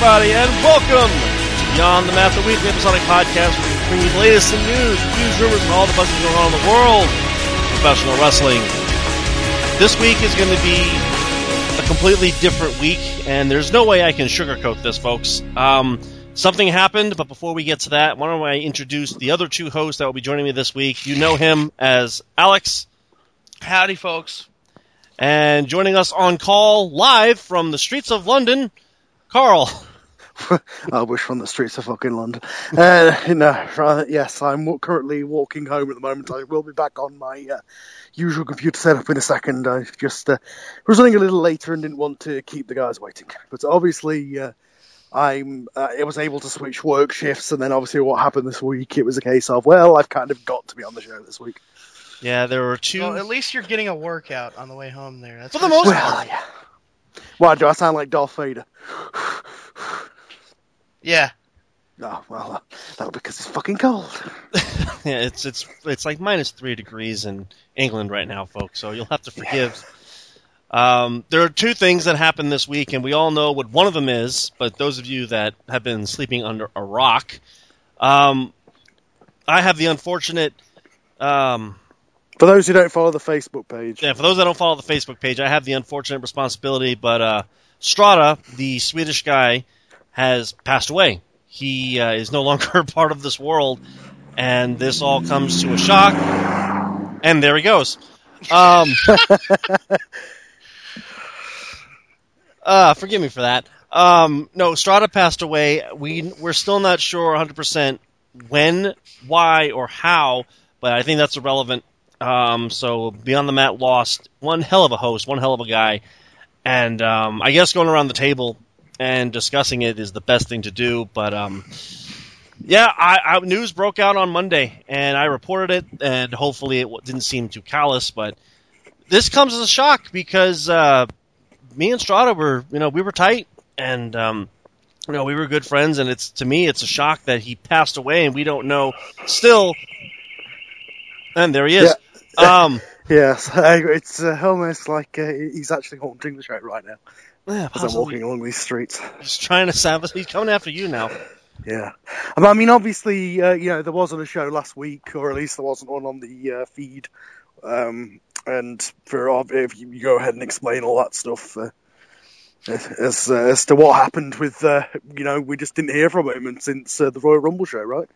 Everybody, and welcome to Beyond the Mat, the weekly episodic podcast where we bring you the latest in news, reviews, rumors, and all the buzzing going on in the world of professional wrestling. This week is going to be a completely different week, and there's no way I can sugarcoat this, folks. Um, something happened, but before we get to that, why don't I introduce the other two hosts that will be joining me this week? You know him as Alex, Howdy, folks. and joining us on call live from the streets of London, Carl. I wish from the streets of fucking London. Uh, no, yes, I'm wa- currently walking home at the moment. I will be back on my uh, usual computer setup in a second. I just uh, was running a little later and didn't want to keep the guys waiting. But obviously, uh, I'm uh, I was able to switch work shifts, and then obviously what happened this week, it was a case of well, I've kind of got to be on the show this week. Yeah, there were two. Well, at least you're getting a workout on the way home there. That's For the most sure. Well, yeah. Why do I sound like Darth Vader? Yeah. Oh, well, uh, that'll be because it's fucking cold. yeah, it's it's it's like minus three degrees in England right now, folks. So you'll have to forgive. Um, there are two things that happened this week, and we all know what one of them is. But those of you that have been sleeping under a rock, um, I have the unfortunate. Um, For those who don't follow the Facebook page, yeah, for those that don't follow the Facebook page, I have the unfortunate responsibility. But uh, Strada, the Swedish guy, has passed away. He uh, is no longer a part of this world, and this all comes to a shock. And there he goes. Um, uh, forgive me for that. Um, no, Strada passed away. We we're still not sure 100% when, why, or how, but I think that's irrelevant. Um, so Beyond the Mat lost one hell of a host, one hell of a guy, and um, I guess going around the table and discussing it is the best thing to do. But um, yeah, I, I, news broke out on Monday, and I reported it, and hopefully it didn't seem too callous, but this comes as a shock because uh, me and Strada were, you know, we were tight, and um, you know, we were good friends, and it's to me, it's a shock that he passed away, and we don't know still. And there he is. Um, Yes, it's uh, almost like uh, he's actually haunting the show right now yeah, as I'm walking along these streets. He's trying to sabotage. He's coming after you now. Yeah, I mean, obviously, uh, you know, there wasn't a show last week, or at least there wasn't one on the uh, feed. Um, and for if you go ahead and explain all that stuff uh, as uh, as to what happened with, uh, you know, we just didn't hear from him since uh, the Royal Rumble show, right?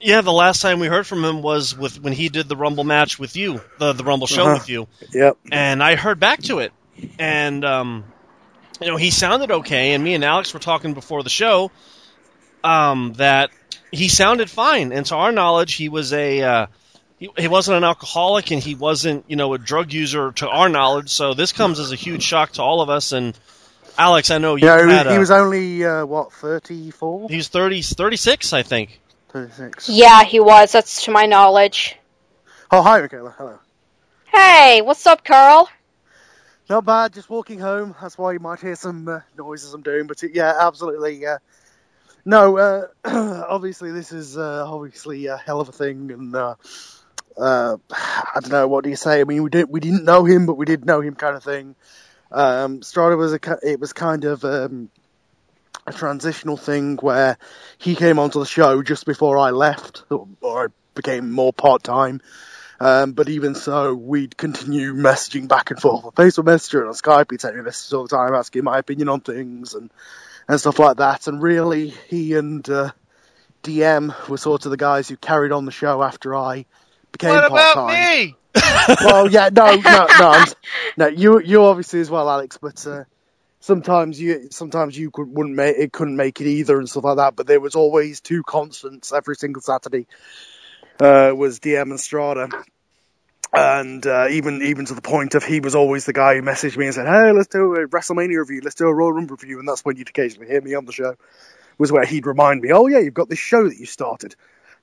Yeah, the last time we heard from him was with when he did the Rumble match with you, the the Rumble show Uh-huh. with you, Yep. and I heard back to it, and um, you know he sounded okay, and me and Alex were talking before the show, um, that he sounded fine, and to our knowledge, he was a uh, he, he wasn't an alcoholic, and he wasn't you know a drug user to our knowledge, so this comes as a huge shock to all of us, and Alex, I know you You know, had he a- was only uh, what 34, He's 30, 36, I think. 36. Yeah, he was. That's to my knowledge. Oh, hi, Michaela. Hello. Hey, what's up, Carl? Not bad. Just walking home. That's why you might hear some uh, noises I'm doing. But yeah, absolutely. Uh, no, uh, obviously this is uh, obviously a hell of a thing, and uh, uh, I don't know what do you say. I mean, we didn't we didn't know him, but we did know him, kind of thing. Um, Strada was a it was kind of um, a transitional thing where he came onto the show just before I left, or, or I became more part time. Um, but even so, we'd continue messaging back and forth on Facebook Messenger and on Skype. He'd send me messages all the time asking my opinion on things and, and stuff like that. And really, he and uh, DM were sort of the guys who carried on the show after I became part time. What about me? Well, yeah, no, no, no, I'm, no. You, you obviously as well, Alex. But uh, sometimes you, sometimes you could, wouldn't make it, couldn't make it either, and stuff like that. But there was always two constants every single Saturday. Uh, was DM and Strada, and uh, even even to the point of he was always the guy who messaged me and said, "Hey, let's do a WrestleMania review, let's do a Royal Rumble review," and that's when you'd occasionally hear me on the show. Was where he'd remind me, "Oh yeah, you've got this show that you started."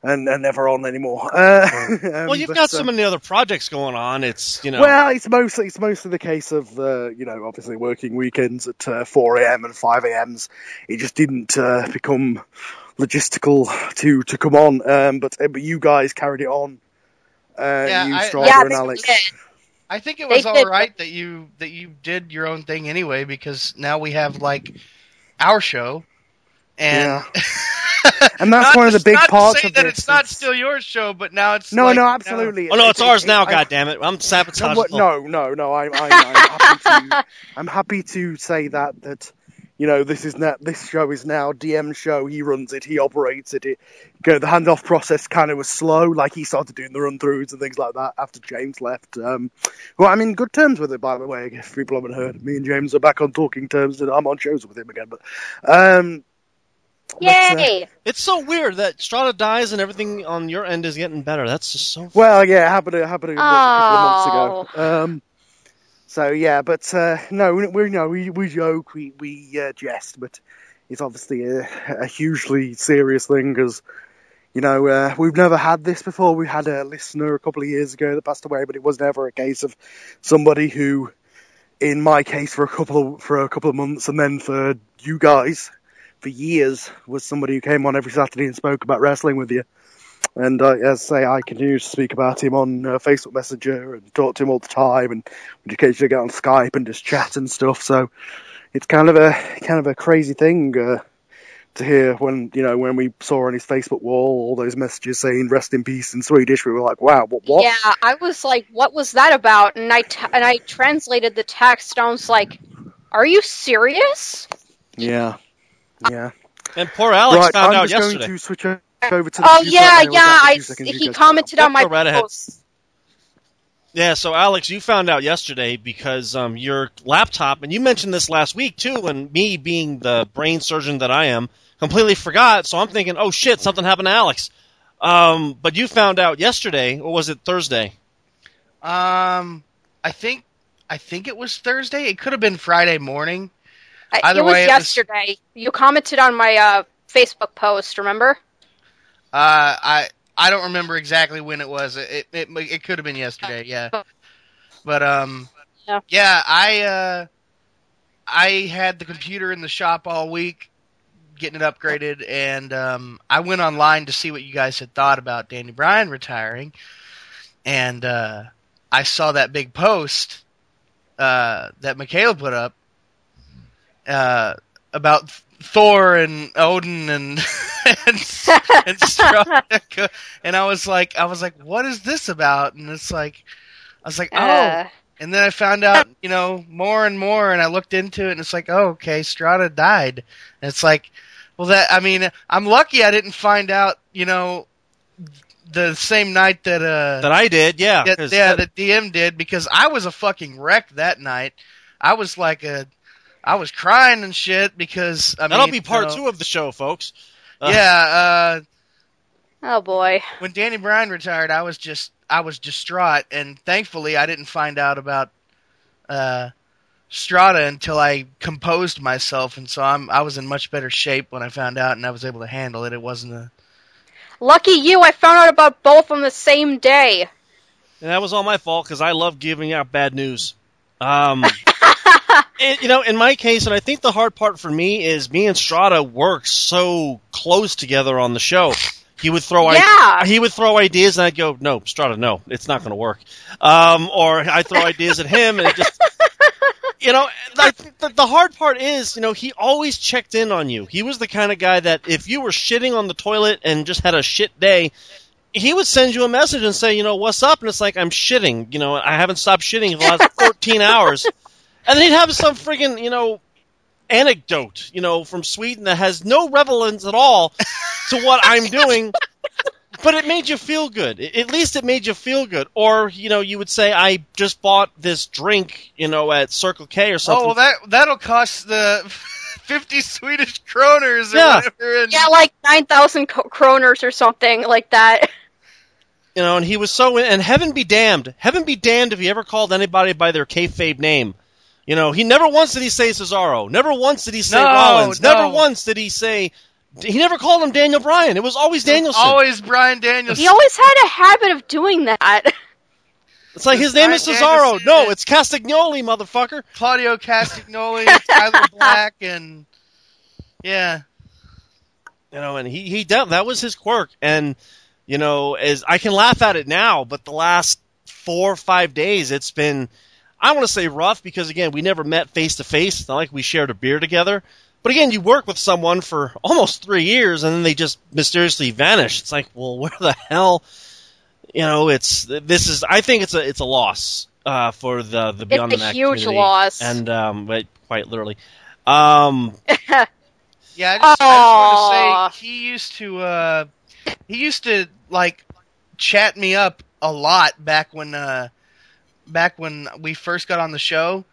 And, and never on anymore. Uh, Well, you've but, got so uh, many other projects going on. It's you know. well, it's mostly it's mostly the case of uh, you know obviously working weekends at uh, four a.m. and five a.m.s. It just didn't uh, become logistical to to come on. Um, but uh, but you guys carried it on. Uh, Yeah, you, I- Strider yeah, and Alex. did. I think it They was did. all right that you that you did your own thing anyway because now we have like our show, and And that's Not one of to- the big not to parts say of that this. it's not still your show, but now it's No, like, no, now- absolutely. oh no, it's It- ours it- now. I- God damn it! I'm sabotaging. what- no, no, no. I'm, I'm, I'm happy to. I'm happy to say that that you know this is now this show is now DM show. He runs it. He operates it. it you know, the handoff process kind of was slow. Like he started doing the run throughs and things like that after James left. Um, well, I'm in good terms with it, by the way. If people haven't heard, me and James are back on talking terms, and I'm on shows with him again. But um, but, uh, It's so weird that Strada dies and everything on your end is getting better. That's just so. Well, yeah, it happened, it happened a couple of months ago. Um, so yeah, but uh, no, we, no, we we joke, we we uh, jest, but it's obviously a, a hugely serious thing because you know uh, we've never had this before. We had a listener a couple of years ago that passed away, but it was never a case of somebody who, in my case, for a couple of for a couple of months, and then for you guys for years, was somebody who came on every Saturday and spoke about wrestling with you. And uh, as I say, I continue to speak about him on uh, Facebook Messenger and talk to him all the time, and we occasionally get on Skype and just chat and stuff. So it's kind of a kind of a crazy thing uh, to hear when you know when we saw on his Facebook wall all those messages saying "Rest in peace" in Swedish. We were like, "Wow, what?" what? Yeah, I was like, "What was that about?" And I t- and I translated the text. And I was like, "Are you serious?" yeah, yeah. And poor Alex right, found I'm out just yesterday. going to switch o- over to. The Oh yeah, yeah. for I two seconds, you he commented on my go right ahead. post. Yeah, so Alex, you found out yesterday because um, your laptop, and you mentioned this last week too, and me being the brain surgeon that I am, completely forgot. So I'm thinking, oh shit, something happened to Alex. Um, but you found out yesterday, or was it Thursday? Um, I think I think it was Thursday. It could have been Friday morning. Either it was way, it was- yesterday. You commented on my uh, Facebook post. Remember? Uh, I I don't remember exactly when it was. It it it, it could have been yesterday. Yeah, but um, Yeah. yeah, I uh, I had the computer in the shop all week, getting it upgraded, and um, I went online to see what you guys had thought about Danny Bryan retiring, and uh, I saw that big post uh, that Michaela put up uh, about Thor and Odin and and, and Strada, and I was like, I was like, what is this about? And it's like, I was like, oh. Uh, And then I found out, you know, more and more, and I looked into it, and it's like, oh, okay, Strada died. And it's like, well, that I mean, I'm lucky I didn't find out, you know, the same night that uh That I did, yeah. that, 'cause yeah, that- that DM did because I was a fucking wreck that night. I was like a, I was crying and shit because I that'll mean, be part you know, two of the show, folks. Uh, yeah, uh, oh boy. when Danny Bryan retired, I was just I was distraught, and thankfully I didn't find out about uh Strada until I composed myself, and so I'm I was in much better shape when I found out, and I was able to handle it. It wasn't a Lucky you, I found out about both on the same day. And that was all my fault because I love giving out bad news. Um, it- you know, in my case, and I think the hard part for me is me and Strada work so close together on the show. He would throw Yeah. i- he would throw ideas, and I'd go, "No, Strada, no, it's not going to work." Um, or I throw ideas at him, and it just, you know, the, the hard part is, you know, he always checked in on you. He was the kind of guy that if you were shitting on the toilet and just had a shit day, he would send you a message and say, you know, what's up? And it's like, I'm shitting. You know, I haven't stopped shitting in the last 14 hours. And then he'd have some friggin', you know, anecdote, you know, from Sweden that has no relevance at all to what I'm doing. But it made you feel good. At least it made you feel good. Or, you know, you would say, I just bought this drink, you know, at Circle K or oh, something. Oh, well, that that'll cost the fifty Swedish kroners or Yeah. whatever. And Yeah, like 9,000 kroners or something like that. You know, and he was so and heaven be damned, heaven be damned if he ever called anybody by their kayfabe name. You know, he never once did he say Cesaro. Never once did he say No, Rollins. no. Never once did he say. He never called him Daniel Bryan. It was always Danielson. always Brian Danielson. He always had a habit of doing that. it's like his name is Cesaro. Danielson. No, it's Castagnoli, motherfucker. Claudio Castagnoli, Tyler Black, and yeah, You know, and he he de- that was his quirk. And you know, as I can laugh at it now, but the last four or five days, it's been I want to say rough because again, we never met face to face. It's not like we shared a beer together. But again, you work with someone for almost three years and then they just mysteriously vanish. It's like, well, where the hell? You know, it's this is. I think it's a it's a loss uh, for the the Beyond a the Mat huge community. loss. and um, but quite literally. Um, yeah. I just, I just want to say he used to uh, he used to like chat me up a lot back when uh, back when we first got on the show,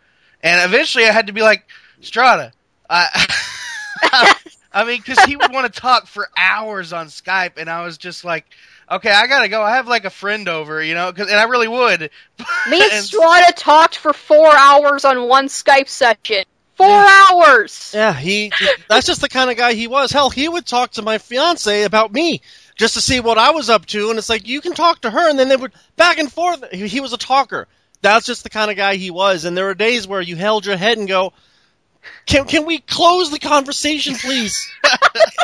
and eventually I had to be like Strada. I, I mean, because he would want to talk for hours on Skype, and I was just like, okay, I gotta go. I have like a friend over, you know, 'cause- and I really would. Me and And- Strada talked for four hours on one Skype session. Four hours! Yeah, he that's just the kind of guy he was. Hell, he would talk to my fiance about me just to see what I was up to and it's like you can talk to her and then they would back and forth. He, he was a talker. That's just the kind of guy he was and there were days where you held your head and go can can we close the conversation please?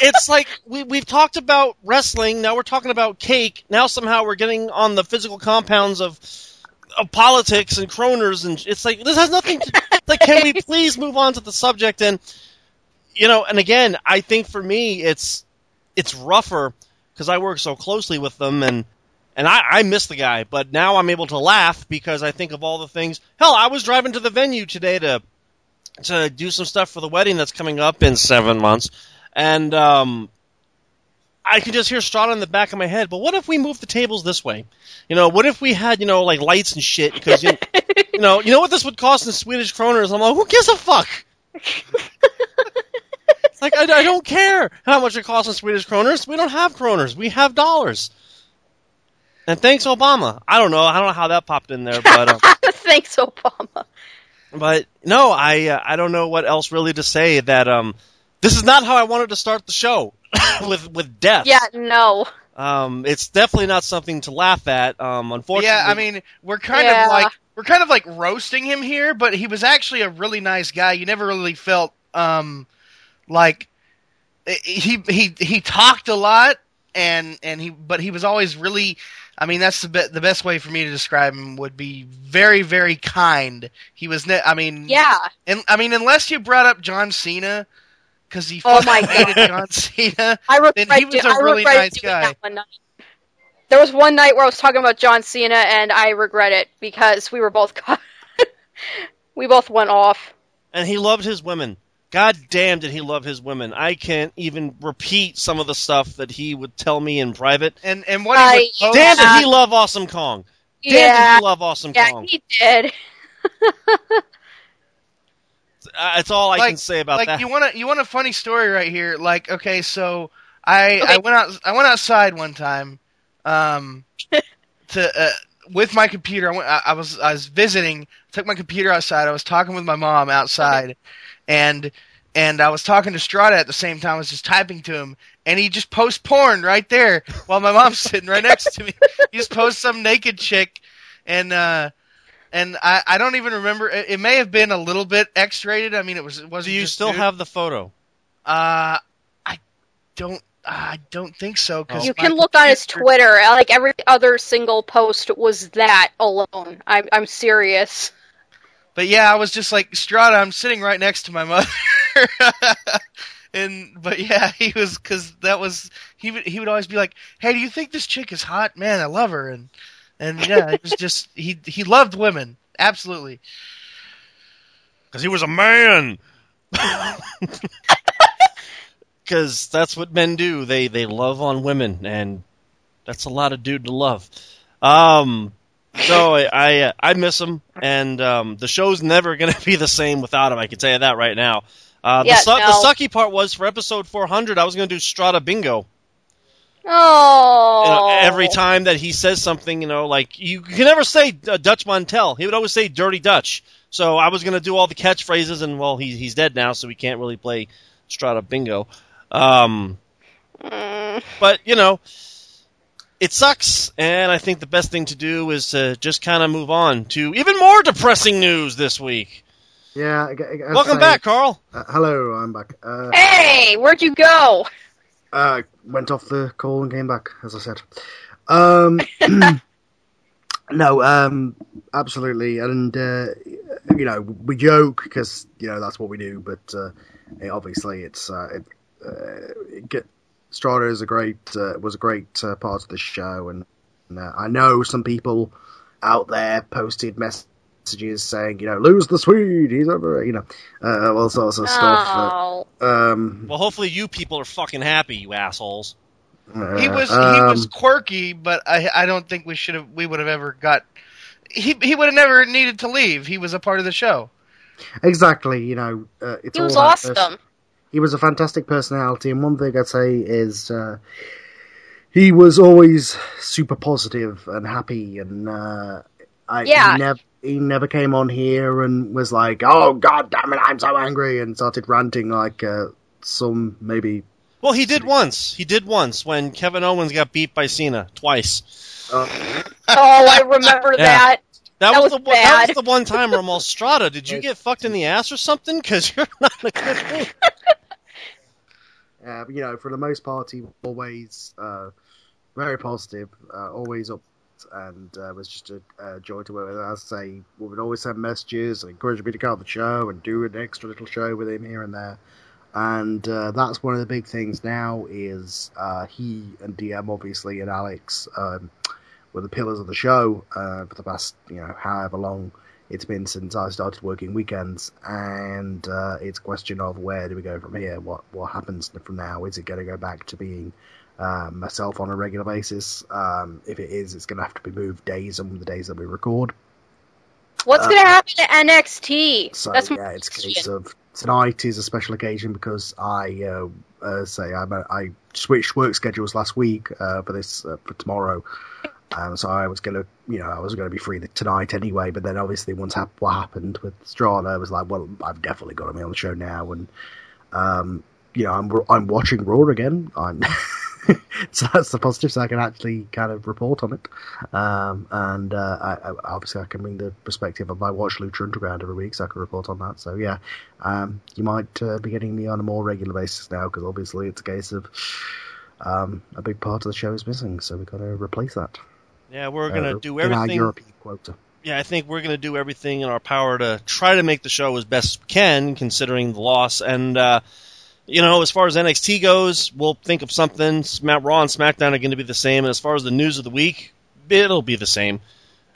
it's like we we've talked about wrestling, now we're talking about cake. Now somehow we're getting on the physical compounds of of politics and kroners and it's like this has nothing to like can we please move on to the subject and you know and again i think for me it's it's rougher because i work so closely with them and and I, I miss the guy but now i'm able to laugh because i think of all the things hell i was driving to the venue today to to do some stuff for the wedding that's coming up in seven months and um I can just hear Strada in the back of my head. But what if we moved the tables this way? You know, what if we had you know like lights and shit? Because you, you know, you know what this would cost in Swedish kroners? I'm like, who gives a fuck? like I, I don't care how much it costs in Swedish kroners. We don't have kroners. We have dollars. And thanks Obama. I don't know. I don't know how that popped in there, but um, Thanks, Obama. but no, I uh, I don't know what else really to say. That um, this is not how I wanted to start the show with with death. Yeah, no. Um, it's definitely not something to laugh at. Um, unfortunately, yeah, I mean, we're kind Yeah. of like we're kind of like roasting him here, but he was actually a really nice guy. You never really felt um like he he he talked a lot and and he but he was always really I mean that's the be- the best way for me to describe him would be very very kind. He was ne- I mean Yeah. and I mean unless you brought up John Cena cuz he Oh my hated God. John Cena. I regret, Then he was do- a I really nice guy. that one night. There was one night where I was talking about John Cena, and I regret it because we were both caught. we both went off. and he loved his women. God damn, did he love his women? I can't even repeat some of the stuff that he would tell me in private. And and what he would Damn, did he love Awesome Kong? Damn, did yeah, he love Awesome yeah, Kong? he did. Uh, That's all I Like- can say about like that. you want a you want a funny story right here. Like okay, so I Okay. I went out I went outside one time, um, to uh, with my computer. I, went, I, I was I was visiting. Took my computer outside. I was talking with my mom outside, and and I was talking to Strada at the same time. I was just typing to him, and he just posts porn right there while my mom's sitting right next to me. He just posts some naked chick, and uh, and I, I don't even remember. It, it may have been a little bit X-rated. I mean, it was. It wasn't Do you just still nude. have the photo? Uh, I don't. I don't think so. Cause You can look on his Twitter. Like every other single post was that alone. I'm I'm serious. But yeah, I was just like Strada. I'm sitting right next to my mother, and but yeah, he was because that was he would he would always be like, "Hey, do you think this chick is hot? Man, I love her." And and yeah, it was just he he loved women absolutely. Because he was a man. Because that's what men do. They they love on women, and that's a lot of dude to love. Um, so I I, uh, I miss him, and um, the show's never going to be the same without him. I can tell you that right now. Uh, Yeah, the, su- no. the sucky part was for episode 400, I was going to do Strada Bingo. Oh. You know, every time that he says something, you know, like you can never say uh, Dutch Mantel. He would always say Dirty Dutch. So I was going to do all the catchphrases, and well, he, he's dead now, so we can't really play Strada Bingo. Um, Mm, but you know, it sucks, and I think the best thing to do is to just kind of move on to even more depressing news this week. Yeah. I, I, I'd Welcome say- back, Carl. Uh, hello, I'm back. Uh, Hey, where'd you go? uh, went off the call and came back, as I said. Um, no, um, absolutely, and uh, you know we joke because you know that's what we do, but uh, it- obviously it's uh, it, uh, it get, Strada is a great uh, was a great uh, part of the show, and uh, I know some people out there posted messages saying you know lose the Swede, he's over, you know, uh, all sorts of stuff. Oh. Uh, um, Well, hopefully you people are fucking happy, you assholes. He was he um, was quirky, but I I don't think we should have we would have ever got. He he would have never needed to leave. He was a part of the show. Exactly, you know, uh, it's He was about awesome. pers- He was a fantastic personality, and one thing I'd say is uh, he was always super positive and happy, and uh, I, Yeah. he never he never came on here and was like, "Oh God damn it, I'm so angry," and started ranting like uh, some maybe. Well, he did once. He did once when Kevin Owens got beat by Cena twice. Uh, Oh, I remember Yeah. that. That, That was, was the one, that was the one time where I'm all Strada. Did you get fucked in the ass or something? Because you're not in a good mood. Uh, you know, for the most part, he was always uh, very positive, uh, always up, and uh, was just a, a joy to work with. As I say, we would always send messages and encourage me to go on the show and do an extra little show with him here and there. And uh, that's one of the big things now is uh, he and DM obviously and Alex um, were the pillars of the show uh, for the past you know however long it's been since I started working weekends, and uh, it's a question of where do we go from here? What what happens from now? Is it going to go back to being uh, myself on a regular basis? Um, if it is, it's going to have to be moved days on the days that we record. What's Uh, gonna happen to NXT? So That's yeah, it's a case of tonight is a special occasion because I uh, uh, say I'm a, I switched work schedules last week uh, for this uh, for tomorrow. Um, so I was gonna, you know, I was gonna be free tonight anyway. But then obviously once what happened with Strada, I was like, well, I've definitely got to be on the show now, and um, you know, I'm I'm watching Raw again. I'm so that's the positive. So I can actually kind of report on it, um, and uh, I, I, obviously I can bring the perspective of I watch Lucha Underground every week, so I can report on that. So yeah, um, you might uh, be getting me on a more regular basis now because obviously it's a case of um, a big part of the show is missing, so we've got to replace that. Yeah, we're gonna uh, do in our everything. European quota. Yeah, I think we're gonna do everything in our power to try to make the show as best we can, considering the loss. And uh, you know, as far as NXT goes, we'll think of something. Raw and SmackDown are going to be the same, and as far as the news of the week, it'll be the same.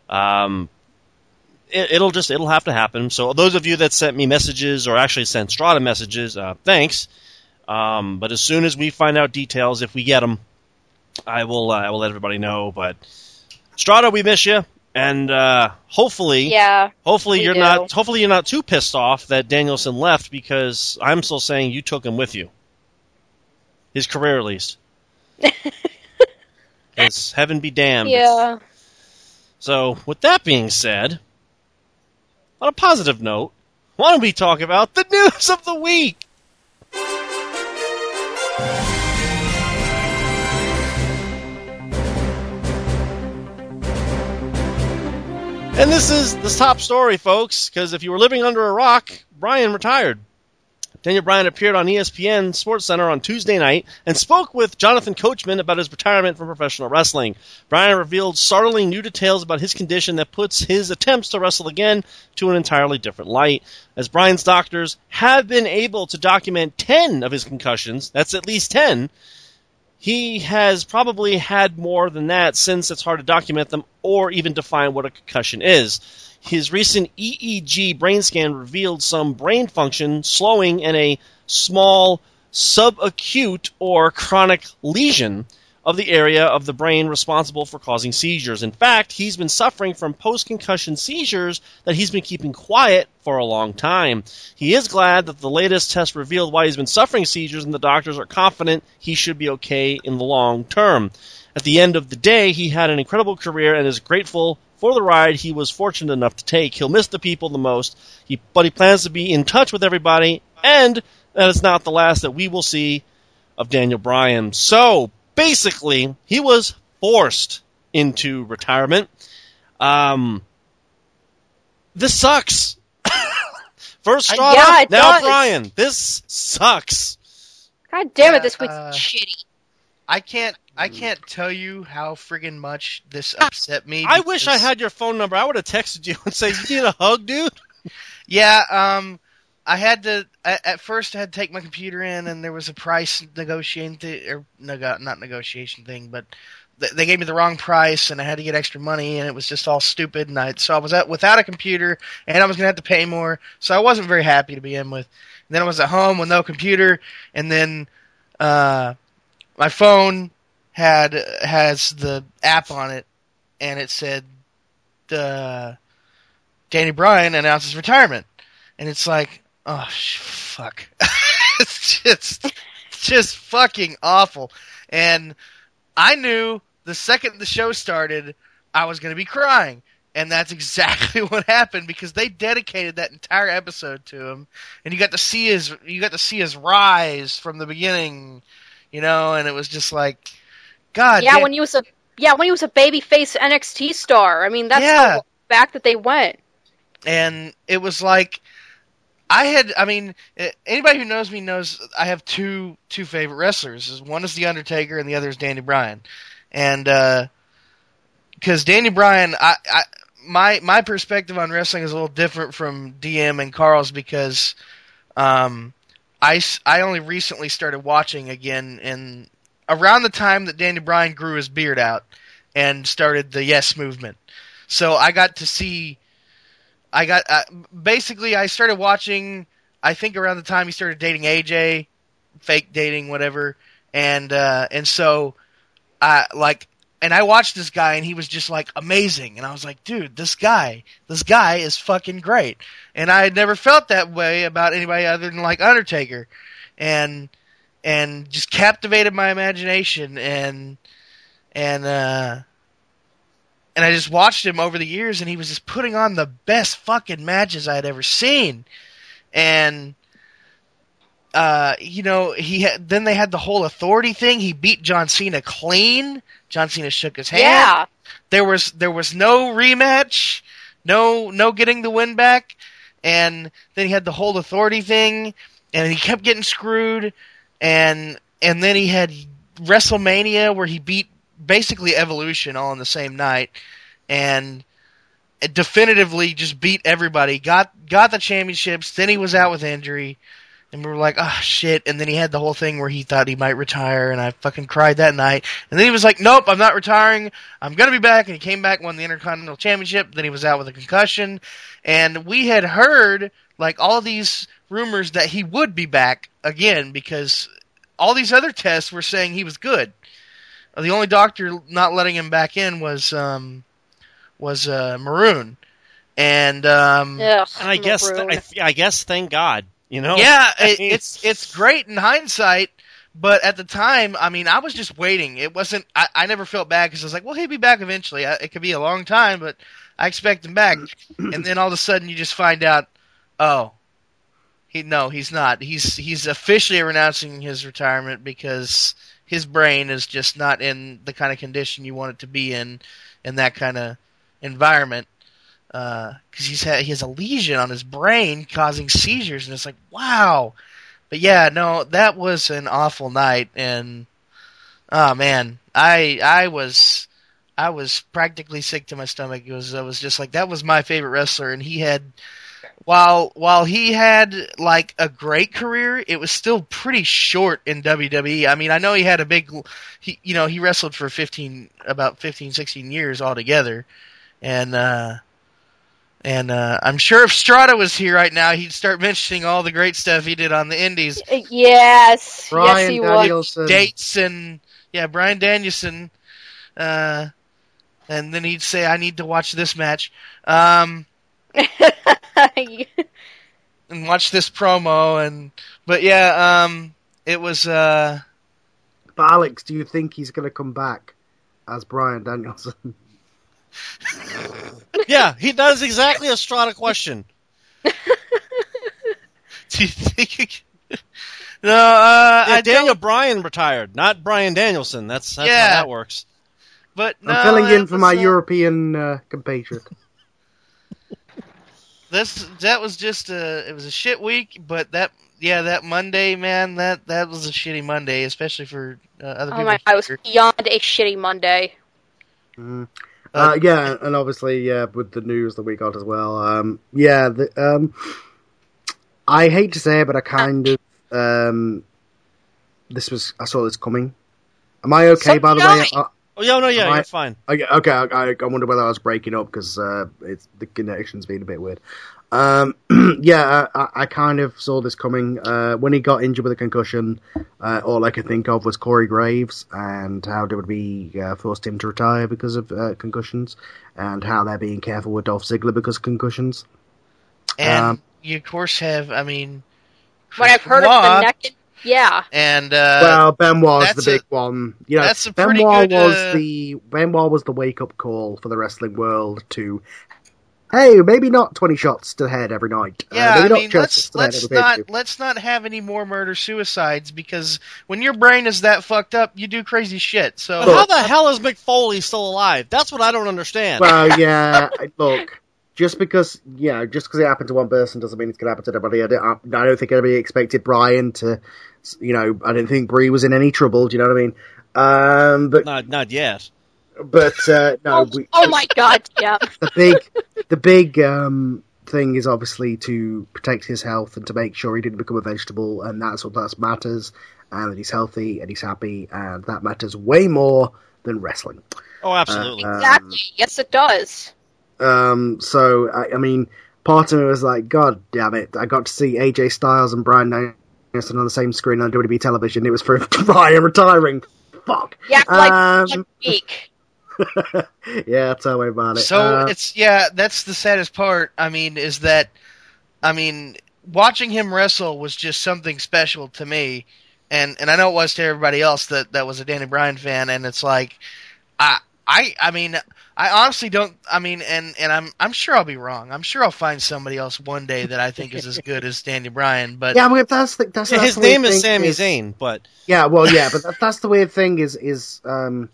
Um, it, it'll just it'll have to happen. So those of you that sent me messages or actually sent Strada messages, uh, thanks. Um, but as soon as we find out details, if we get them, I will uh, I will let everybody know. But Strada, we miss you, and uh, hopefully, Yeah. hopefully you're do. not hopefully you're not too pissed off that Danielson left because I'm still saying you took him with you. His career, at least. Because heaven be damned. Yeah. So, with that being said, on a positive note, why don't we talk about the news of the week? And this is the top story, folks, because if you were living under a rock, Brian retired. Daniel Bryan appeared on ESPN Sports Center on Tuesday night and spoke with Jonathan Coachman about his retirement from professional wrestling. Bryan revealed startling new details about his condition that puts his attempts to wrestle again to an entirely different light. As Bryan's doctors have been able to document 10 of his concussions, that's at least 10, he has probably had more than that since it's hard to document them or even define what a concussion is. His recent EEG brain scan revealed some brain function slowing and a small subacute or chronic lesion of the area of the brain responsible for causing seizures. In fact, he's been suffering from post concussion seizures that he's been keeping quiet for a long time. He is glad that the latest test revealed why he's been suffering seizures, and the doctors are confident he should be okay in the long term. At the end of the day, he had an incredible career and is grateful for the ride he was fortunate enough to take. He'll miss the people the most, he, but he plans to be in touch with everybody, and that is not the last that we will see of Daniel Bryan. So, basically, he was forced into retirement. Um, this sucks. First Uh, Strada, yeah, now does. Bryan. This sucks. God damn it, Yeah, this week's uh, shitty. I can't. I can't tell you how friggin' much this upset me. I wish I had your phone number. I would have texted you and said, "You need a hug, dude." Yeah, um, I had to. At, first, I had to take my computer in, and there was a price negotiating thing, or not negotiation thing, but th- they gave me the wrong price, and I had to get extra money, and it was just all stupid. And I so I was at, without a computer, and I was gonna have to pay more, so I wasn't very happy to begin with. And then I was at home with no computer, and then uh, my phone had has the app on it, and it said uh, Danny Bryan announces retirement, and it's like, oh sh- fuck, it's just just fucking awful. And I knew the second the show started, I was gonna be crying. And that's exactly what happened because they dedicated that entire episode to him, and you got to see his you got to see his rise from the beginning, you know, and it was just like, God, yeah, damn- when he was a yeah when he was a babyface NXT star. I mean, that's Yeah. back that they went. and it was like I had I mean eh, anybody who knows me knows I have two two favorite wrestlers. One is the Undertaker and the other is Danny Bryan. And uh cuz Danny Bryan I, I my my perspective on wrestling is a little different from DM and Carl's because um I I only recently started watching again in around the time that Danny Bryan grew his beard out and started the Yes movement. So I got to see I got uh, basically I started watching. I think around the time he started dating AJ, fake dating, whatever, and uh, and so I like and I watched this guy and he was just like amazing, and I was like, dude, this guy, this guy is fucking great, and I had never felt that way about anybody other than like Undertaker, and and just captivated my imagination and and uh and I just watched him over the years, and he was just putting on the best fucking matches I had ever seen. And uh, you know, he had, then they had the whole authority thing. He beat John Cena clean. John Cena shook his hand. Yeah, There was there was no rematch, no no getting the win back, and then he had the whole authority thing, and he kept getting screwed, and and then he had WrestleMania where he beat basically Evolution all in the same night, and definitively just beat everybody. Got got the championships. Then he was out with injury, and we were like, oh shit. And then he had the whole thing where he thought he might retire, and I fucking cried that night. And then he was like, nope, I'm not retiring. I'm gonna be back. And he came back, won the Intercontinental Championship. Then he was out with a concussion, and we had heard like all these rumors that he would be back again because all these other tests were saying he was good. The only doctor not letting him back in was um, was uh, Maroon, and um, Ugh, And I guess, Maroon. I, I guess, thank God. You know. yeah, it, it's it's great in hindsight, But at the time, I mean, I was just waiting. It wasn't. I, I never felt bad because I was like, well, he'll be back eventually. I, it could be a long time, but I expect him back. and then all of a sudden, you just find out, oh, he no, he's not. He's he's officially renouncing his retirement because his brain is just not in the kind of condition you want it to be in, in that kind of environment. Uh, because he's had, he has a lesion on his brain causing seizures, and it's like, wow. But yeah, no, that was an awful night, and oh man, I I was I was practically sick to my stomach. It was I was just like that was my favorite wrestler, and he had while while he had like a great career, it was still pretty short in WWE. I mean, I know he had a big he you know, he wrestled for 15 about 15 16 years altogether. And uh and uh I'm sure if Strada was here right now, he'd start mentioning all the great stuff he did on the indies. Yes, yes, Brian he would. Dates and yeah, Brian Danielson uh and then he'd say I need to watch this match. Um and watch this promo and but yeah um it was uh But Alex, do you think he's going to come back as Brian Danielson? Yeah, he does exactly a Strada question. do you think no uh Yeah, I Daniel don't Bryan retired, not Brian Danielson. That's that's Yeah. how that works. but no I'm filling in for my was, uh, European uh, compatriot. This that was just a it was a shit week but that yeah that Monday man that that was a shitty Monday especially for uh, other Oh people my! I was beyond a shitty Monday. Mm. Uh, yeah, and obviously, yeah, with the news that we got as well. Um, yeah, the, um, I hate to say it, but I kind of um, this was I saw this coming. Am I okay? So by the way, I. I, Oh yeah, no, yeah, Right. you're fine. I, okay, I, I wonder whether I was breaking up because uh, it's the connection's been a bit weird. Um, yeah, I, I kind of saw this coming. Uh, when he got injured with a concussion, uh, all I could think of was Corey Graves and how WWE uh, forced him to retire because of uh, concussions, and how they're being careful with Dolph Ziggler because of concussions. and um, you of course have I mean When I've heard Benoit of the neck, and, yeah, and uh well, Benoit's the big a- one. You know, that's a pretty Benoit good, was uh, the Benoit was the wake up call for the wrestling world to, hey, maybe not twenty shots to the head every night. Uh, Yeah, maybe I not mean, let's to the head let's not pay-per-view. let's not have any more murder suicides because when your brain is that fucked up, you do crazy shit. So But how the hell is Mick Foley still alive? That's what I don't understand. Well, yeah, look, just because yeah, just because it happened to one person doesn't mean it's going to happen to everybody. I don't, I don't think anybody expected Brian to, you know, I didn't think Brie was in any trouble. Do you know what I mean? Um, but Not not yet. but uh, no, oh, we, oh my god, yeah. the big the big um, thing is obviously to protect his health and to make sure he didn't become a vegetable, and that's what that matters, and that he's healthy and he's happy, and that matters way more than wrestling. Oh, absolutely. Uh, Exactly. yes, it does. Um, so I, I mean, part of me was like, God damn it! I got to see AJ Styles and Brian Danielson on the same screen on WWE television. It was for Brian retiring. Fuck. Yeah, for like Um, one week. yeah, tell me about it. So Uh, it's yeah, that's the saddest part. I mean, is that I mean, watching him wrestle was just something special to me, and and I know it was to everybody else that that was a Danny Bryan fan, and it's like, I I I mean. I honestly don't. I mean, and, and I'm I'm sure I'll be wrong. I'm sure I'll find somebody else one day that I think is as good as Danny Bryan. But yeah, but that's the, that's Yeah, that's his the weird name is thing Sami Zayn, but Yeah, well, yeah, but that, that's the weird thing is is um,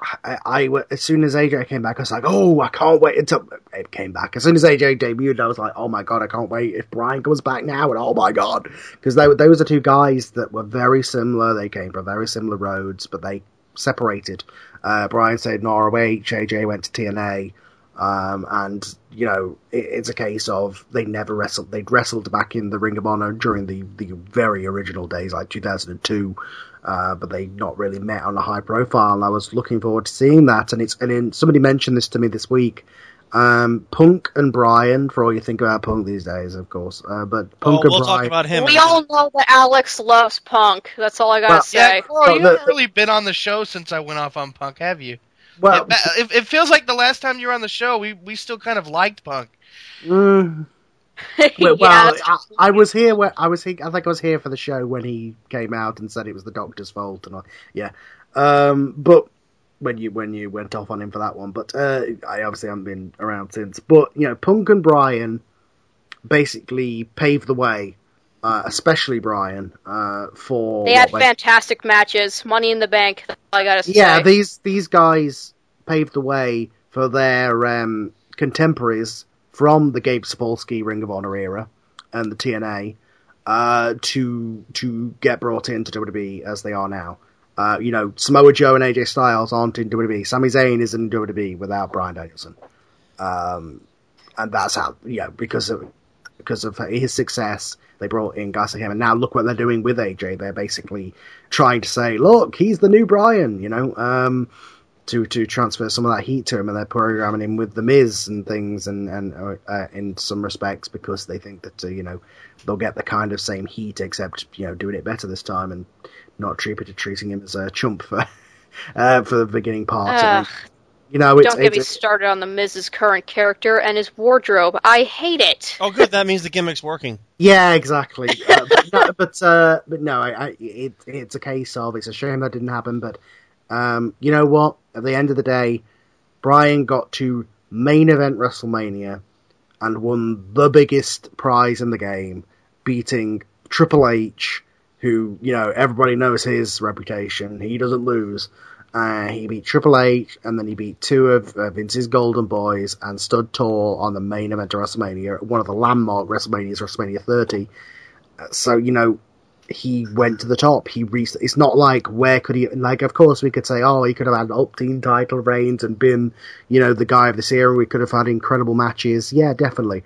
I, I as soon as AJ came back, I was like, oh, I can't wait until it came back. As soon as AJ debuted, I was like, oh my god, I can't wait if Brian comes back now, and oh my god, because they were those are two guys that were very similar. They came from very similar roads, but they separated. Uh, Brian stayed in ROH, AJ went to TNA. Um, and you know, it, it's a case of they never wrestled. They'd wrestled back in the Ring of Honor during the, the very original days, like 2002, uh, but they not really met on a high profile. And I was looking forward to seeing that. And it's and then somebody mentioned this to me this week. Um, Punk and Brian, for all you think about Punk these days, of course. Uh, but oh, Punk and we'll Brian. talk about him. We all know that Alex loves punk. That's all I gotta Well, say. yeah, Carl, So you the- haven't really been on the show since I went off on Punk, have you? well, it, it, it feels like the last time you were on the show, we we still kind of liked Punk. mm, Well, well, that's- I, I was here. Where, I was. Here, I think I was here for the show when he came out and said it was the doctor's fault and all. Yeah, um, but when you when you went off on him for that one, but uh, I obviously haven't been around since. But you know, Punk and Brian basically paved the way, uh, especially Brian, uh, for they had what fantastic matches. Money in the Bank. I gotta say. yeah, these these guys paved the way for their um, contemporaries from the Gabe Sapolsky Ring of Honor era and the TNA uh, to to get brought into WWE as they are now. Uh, you know, Samoa Joe and AJ Styles aren't in WWE. Sami Zayn is in WWE without Bryan Danielson, um, and that's how you know because of because of his success. They brought in guys like him, and now look what they're doing with AJ. They're basically trying to say, "Look, he's the new Bryan," you know, um, to to transfer some of that heat to him, and they're programming him with the Miz and things, and and uh, uh, in some respects because they think that uh, you know they'll get the kind of same heat, except you know doing it better this time and not treating treating him as a chump for uh, for the beginning part. Ugh. you know, it's, Don't get me started on the Miz's current character and his wardrobe. I hate it. Oh, good. That means the gimmick's working. Yeah, exactly. uh, but no, but, uh, but no, I, I, it, it's a case of it's a shame that didn't happen. But um, you know what? At the end of the day, Bryan got to main event WrestleMania and won the biggest prize in the game, beating Triple H, who you know everybody knows his reputation. He doesn't lose. Uh, he beat Triple H, and then he beat two of uh, Vince's Golden Boys, and stood tall on the main event of WrestleMania, one of the landmark WrestleManias, WrestleMania 30. Uh, so you know, he went to the top. He reached. It's not like where could he? Like, of course, we could say, oh, he could have had team title reigns and been, you know, the guy of this era. We could have had incredible matches. Yeah, definitely.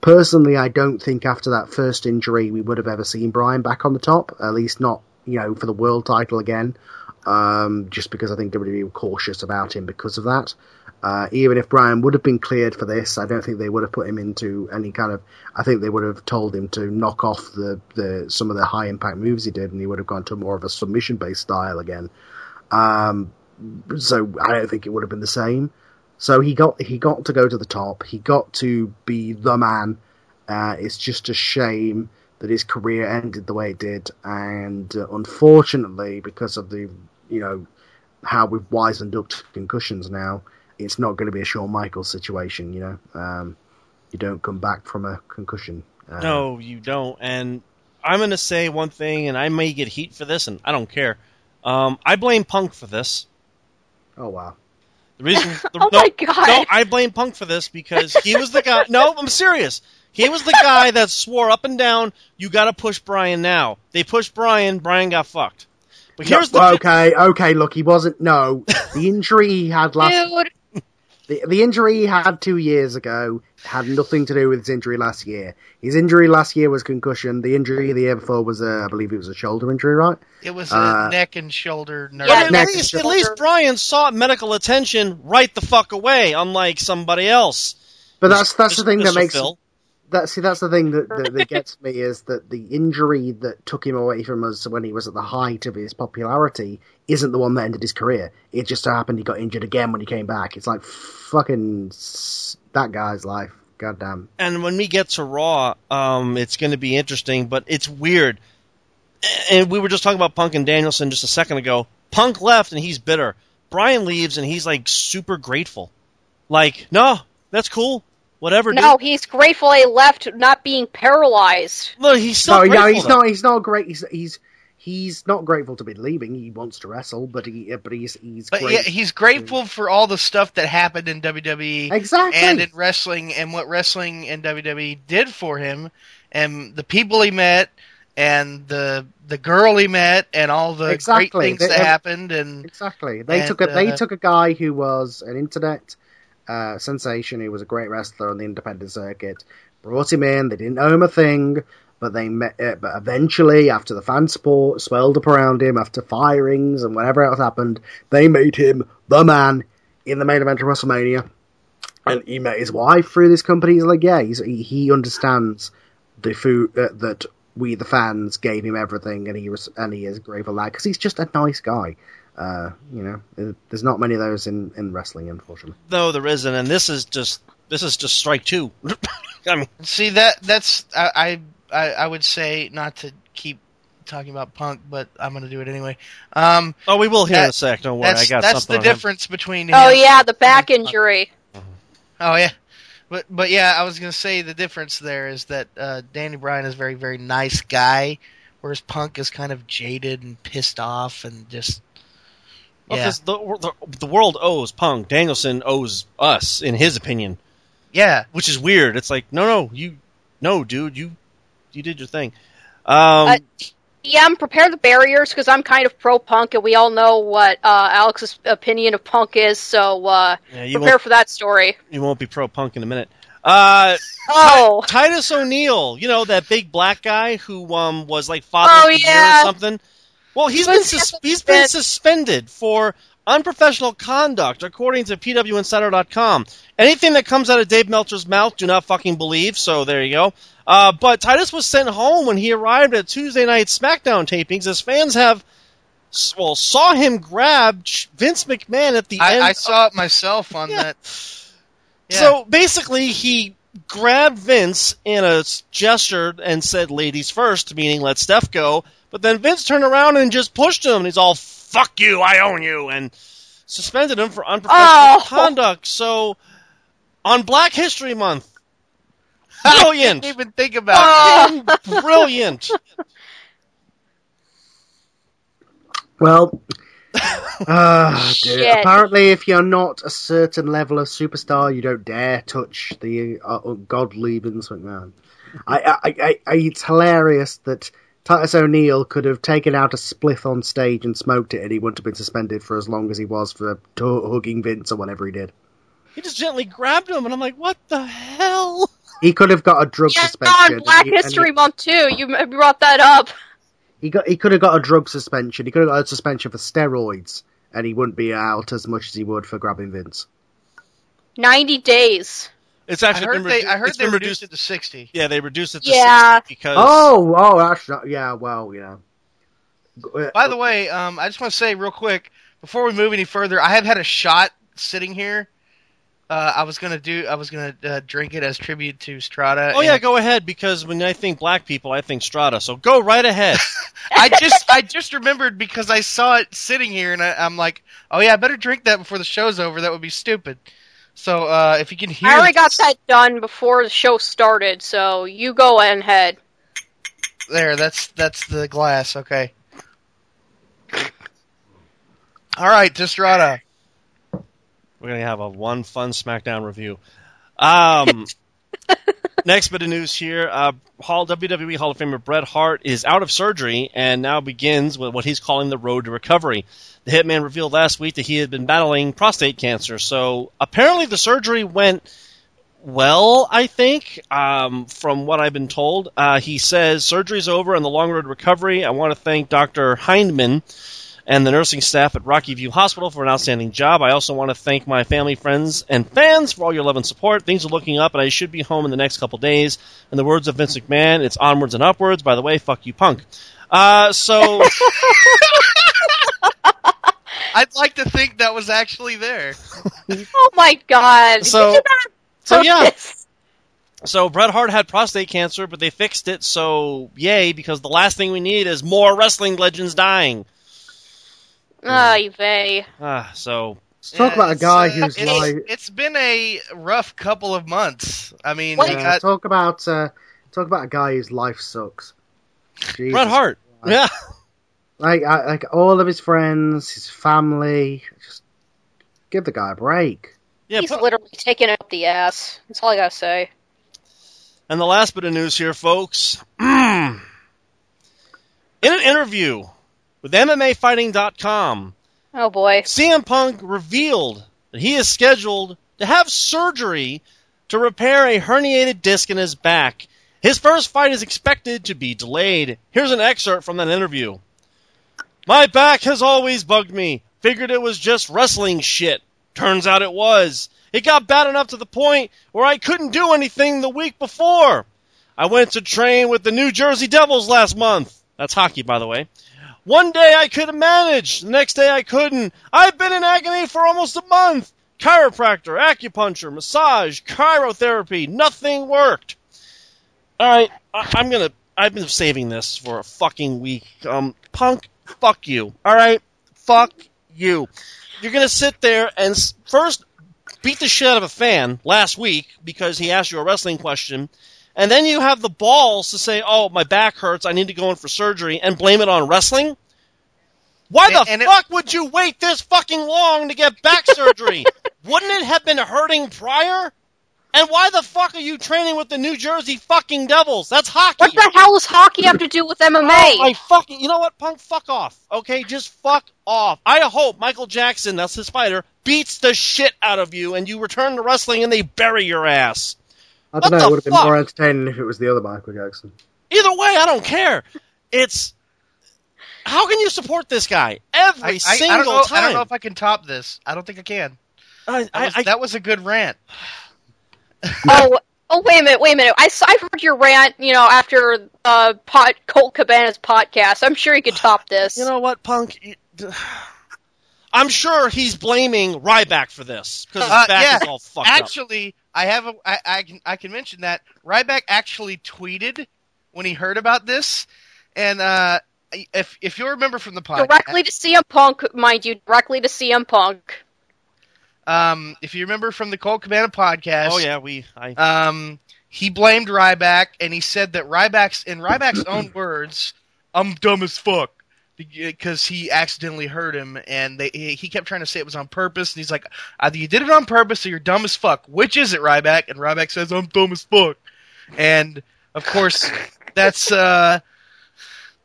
Personally, I don't think after that first injury we would have ever seen Bryan back on the top. At least not, you know, for the world title again. Um, just because I think WWE were cautious about him because of that. Uh, even if Bryan would have been cleared for this, I don't think they would have put him into any kind of. I think they would have told him to knock off the, the some of the high impact moves he did, and he would have gone to more of a submission based style again. Um, so I don't think it would have been the same. So he got he got to go to the top. He got to be the man. Uh, it's just a shame that his career ended the way it did, and uh, unfortunately, because of the you know how we've wisened up to concussions now, it's not going to be a Shawn Michaels situation. You know, um, you don't come back from a concussion. Uh, No, you don't. And I'm going to say one thing, and I may get heat for this, and I don't care. Um, I blame Punk for this. Oh wow. The reason, the, Oh no, my God. no, I blame Punk for this because he was the guy. no, I'm serious. He was the guy that swore up and down, "You got to push Bryan now." They pushed Bryan. Bryan got fucked. But here's the okay, okay. Look, he wasn't. No, the injury he had last Dude, The, the injury he had two years ago had nothing to do with his injury last year. His injury last year was concussion. The injury the year before was, uh, I believe it was a shoulder injury, right? It was a Uh, neck and shoulder nerve. Yeah, But neck at least, and at least Bryan sought medical attention right the fuck away, unlike somebody else. But that's that's the thing that makes Phil. That see that's the thing that, that, that gets me is that the injury that took him away from us when he was at the height of his popularity isn't the one that ended his career. It just so happened he got injured again when he came back. It's like fucking that guy's life. Goddamn. and when we get to Raw, um, it's going to be interesting, but it's weird. And we were just talking about Punk and Danielson just a second ago. Punk left and he's bitter. Bryan leaves and he's like super grateful. Like, no, that's cool. Whatever. dude." no, he's grateful he left not being paralyzed. Look, he's still No, grateful. no, he's though. not. He's not great. He's he's he's not grateful to be leaving. He wants to wrestle, but he but he's he's But great. yeah, he's grateful for all the stuff that happened in WWE exactly. and in wrestling and what wrestling and WWE did for him and the people he met and the the girl he met and all the Exactly. great things They- that ev- happened and Exactly. They And, took a they uh, took a guy who was an internet uh, sensation, who was a great wrestler on the independent circuit, brought him in. They didn't know him a thing, but they met. Uh, but eventually, after the fan support swelled up around him, after firings and whatever else happened, they made him the man in the main event of WrestleMania. And he met his wife through this company. He's like, yeah, he's, he he understands the food uh, that we the fans gave him everything, and he was and he is grateful that because he's just a nice guy. Uh, you know, there- there's not many of those in, in wrestling, unfortunately. No, there isn't, and this is just this is just strike two. I mean, See that that's I, I I I would say not to keep talking about Punk, but I'm going to do it anyway. Um, oh, we will here in a That- sec. Don't worry, I that's got that's something the on him. difference between. Oh yeah, the back injury. Oh yeah, but but yeah, I was gonna say the difference there is that uh, Danny Bryan is a very very nice guy, whereas Punk is kind of jaded and pissed off and just Well, yeah 'cause the, the the world owes Punk. Danielson owes us, in his opinion, yeah. which is weird. It's like, no, no, you, no, dude, you, you did your thing. Um, Uh, Yeah, prepare the barriers because I'm kind of pro punk, and we all know what uh, Alex's opinion of punk is. So uh, yeah, you prepare for that story. you won't be pro Punk in a minute. Uh, Oh, Titus O'Neil, you know that big black guy who um was like father Oh, of the year yeah. or something. Well, he's He been was sus- suspended. he's been suspended for unprofessional conduct, according to PWInsider.com. Anything that comes out of Dave Meltzer's mouth, do not fucking believe. So there you go. Uh, but Titus was sent home when he arrived at Tuesday night SmackDown tapings, as fans have well saw him grab Vince McMahon at the end. I, I of- saw it myself on Yeah. that. Yeah. So basically, he grabbed Vince in a s- gesture and said "ladies first," meaning "let Steph go." But then Vince turned around and just pushed him, and he's all "fuck you, I own you," and suspended him for unprofessional Oh. conduct. So on Black History Month, I brilliant, didn't even think about. it. Brilliant. Well, uh, dear. Apparently, if you're not a certain level of superstar, you don't dare touch the uh, godly Vince McMahon. I, I, I, I, it's hilarious that Titus O'Neil could have taken out a spliff on stage and smoked it, and he wouldn't have been suspended for as long as he was for t- hugging Vince or whatever he did. He just gently grabbed him, and I'm like, "What the hell?" He could have got a drug yeah, suspension. on Black he- and History Month too. You brought that up. He got he could have got a drug suspension. He could have got a suspension for steroids, and he wouldn't be out as much as he would for grabbing Vince. Ninety days. It's actually I actually heard been they I heard they been reduced it to sixty. Yeah, they reduced it to Yeah. 60 because Oh, oh, that's not, yeah. Well, yeah. Uh, By the way, um, I just want to say real quick before we move any further, I have had a shot sitting here. Uh, I was gonna do. I was gonna uh, drink it as tribute to Strada. Oh yeah, go ahead because when I think black people, I think Strada. So go right ahead. I just I just remembered because I saw it sitting here, and I, I'm like, oh yeah, I better drink that before the show's over. That would be stupid. So uh, if you can hear, I already got that done before the show started. So you go ahead. There, that's that's the glass. Okay. All right, to We're gonna have a one fun SmackDown review. Um, next bit of news here: uh, Hall WWE Hall of Famer Bret Hart is out of surgery and now begins with what he's calling the road to recovery. The Hitman revealed last week that he had been battling prostate cancer. So apparently, the surgery went well. I think, um, from what I've been told, uh, he says surgery's over and the long road to recovery. I want to thank Dr. Hindman and the nursing staff at Rocky View Hospital for an outstanding job. I also want to thank my family, friends, and fans for all your love and support. Things are looking up, and I should be home in the next couple days. In the words of Vince McMahon, it's onwards and upwards. By the way, fuck you, punk. Uh, so, I'd like to think that was actually there. Oh my god! So- Did you not so yeah. so Bret Hart had prostate cancer, but they fixed it. So yay, because the last thing we need is more wrestling legends dying. Ay vey. Ah, so Let's talk Yeah, about a guy uh, who's it's, live. it's been a rough couple of months. I mean, What? they got- talk about uh, talk about a guy whose life sucks. Jesus Bret Hart, Christ. yeah. like I, like all of his friends, his family. Just give the guy a break. Yeah, He's put- literally taking up the ass. That's all I gotta say. And the last bit of news here, folks. In an interview with MMAfighting.com, Oh boy. CM Punk revealed that he is scheduled to have surgery to repair a herniated disc in his back. His first fight is expected to be delayed. Here's an excerpt from that interview. My back has always bugged me. Figured it was just wrestling shit. Turns out it was. It got bad enough to the point where I couldn't do anything the week before. I went to train with the New Jersey Devils last month. That's hockey, by the way. One day I could have managed, the next day I couldn't. I've been in agony for almost a month. chiropractor, acupuncture, massage, cryotherapy. Nothing worked. All right, I, I'm gonna. I've been saving this for a fucking week. Um, Punk, fuck you. All right, fuck you. You're gonna sit there and first beat the shit out of a fan last week because he asked you a wrestling question, and then you have the balls to say, "Oh, my back hurts. I need to go in for surgery," and blame it on wrestling. Why the And- and it- fuck would you wait this fucking long to get back surgery? Wouldn't it have been hurting prior? And why the fuck are you training with the New Jersey fucking Devils? That's hockey. What the hell does hockey have to do with MMA? Oh, my fucking! You know what, Punk? Fuck off. Okay, just fuck off. I hope Michael Jackson, that's his fighter, beats the shit out of you, and you return to wrestling, and they bury your ass. I don't know. It would have been more entertaining if it was the other Michael Jackson. Either way, I don't care. It's how can you support this guy every I, I, single I don't know. time? I don't know if I can top this. I don't think I can. I- That I- was, I- that was a good rant. oh, oh, wait a minute, wait a minute. I heard your rant, you know, after uh, pod, Colt Cabana's podcast. I'm sure you could top this. you know what, Punk? You- I'm sure he's blaming Ryback for this because his Uh, back yeah, is all fucked up. Actually, I have a. I, I can. I can mention that Ryback actually tweeted when he heard about this, and uh, if if you remember from the podcast, directly to CM Punk, mind you, directly to CM Punk. um, if you remember from the Colt Cabana podcast, Oh yeah, we. I, um, he blamed Ryback, and he said that Ryback's, in Ryback's own words, "I'm dumb as fuck." Because he accidentally hurt him, and they, he he kept trying to say it was on purpose, and he's like, "Either you did it on purpose, or you're dumb as fuck. Which is it, Ryback?" And Ryback says, "I'm dumb as fuck." And of course, that's uh,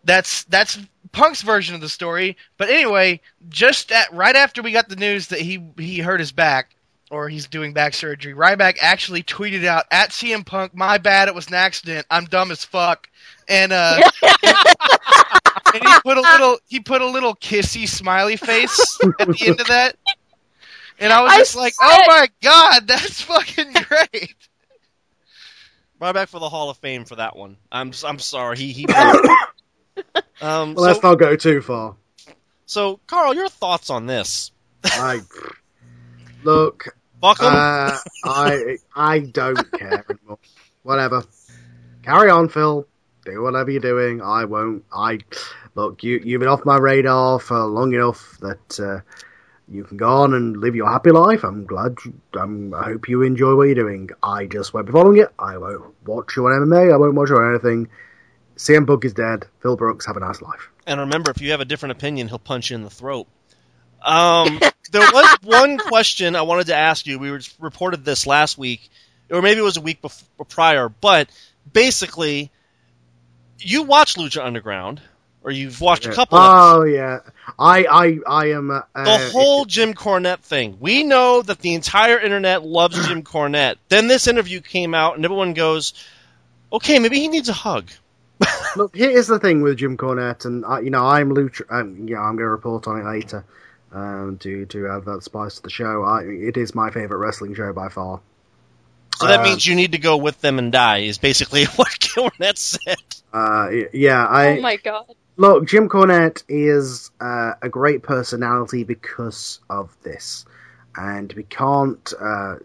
that's that's Punk's version of the story. But anyway, just at right after we got the news that he he hurt his back or he's doing back surgery, Ryback actually tweeted out at CM Punk, "My bad, it was an accident. I'm dumb as fuck." And uh, and he put a little he put a little kissy smiley face at the end of that. And I was I just like, said- "Oh my god, that's fucking great." Right back for the Hall of Fame for that one. I'm I'm sorry. He he. um. Well, let's not go too far. so, Carl, your thoughts on this? I look. Fuck 'em? Uh, I I don't care anymore. Whatever. Carry on, Phil. Do whatever you're doing. I won't. I look. You you've been off my radar for long enough that uh, you can go on and live your happy life. I'm glad. You, I'm, I hope you enjoy what you're doing. I just won't be following it. I won't watch you on MMA. I won't watch you on anything. CM Punk is dead. Phil Brooks have a nice life. And remember, if you have a different opinion, he'll punch you in the throat. Um, there was one question I wanted to ask you. We reported this last week, or maybe it was a week before, prior. But basically, you watch Lucha Underground, or you've watched a couple. of Oh yeah. I I I am. Uh, the whole Jim Cornette thing. We know that the entire internet loves Jim Cornette. Then this interview came out, and everyone goes, "Okay, maybe he needs a hug." Look, here's the thing with Jim Cornette, and I, you know, I'm Lucha. Um, yeah, I'm going to report on it later. Um, to to add that spice to the show. I, it is my favorite wrestling show by far. So that Um, means you need to go with them and die. Is basically what Cornette said. Uh, yeah, I oh my god. Look. Jim Cornette is uh, a great personality because of this, and we can't. Uh,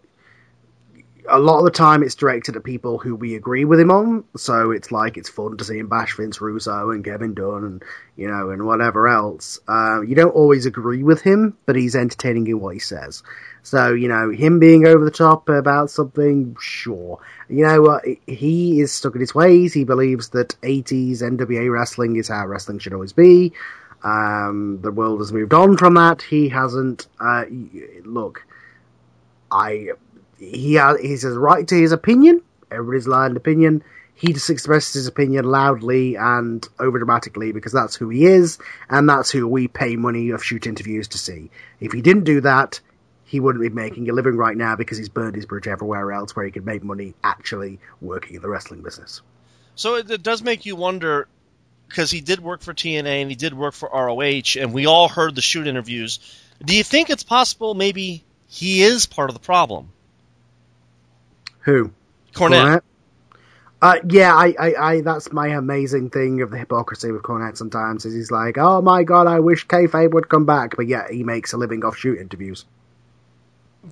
a lot of the time, it's directed at people who we agree with him on. So it's like it's fun to see him bash Vince Russo and Kevin Dunn and you know and whatever else. Uh, you don't always agree with him, but he's entertaining in what he says. So you know him being over the top about something, sure. You know what? he is stuck in his ways. He believes that 80s NWA wrestling is how wrestling should always be. Um, the world has moved on from that. He hasn't. Uh, look, I he has he's right to his opinion. Everybody's an opinion. He just expresses his opinion loudly and over dramatically because that's who he is, and that's who we pay money of shoot interviews to see. If he didn't do that, he wouldn't be making a living right now because he's burned his bridge everywhere else where he could make money actually working in the wrestling business. So it, it does make you wonder because he did work for TNA and he did work for ROH, and we all heard the shoot interviews. Do you think it's possible maybe he is part of the problem? Who? Cornette. Uh, yeah, I, I, I, that's my amazing thing of the hypocrisy with Cornette sometimes is he's like, oh my god, I wish kayfabe would come back, but yeah, he makes a living off shoot interviews.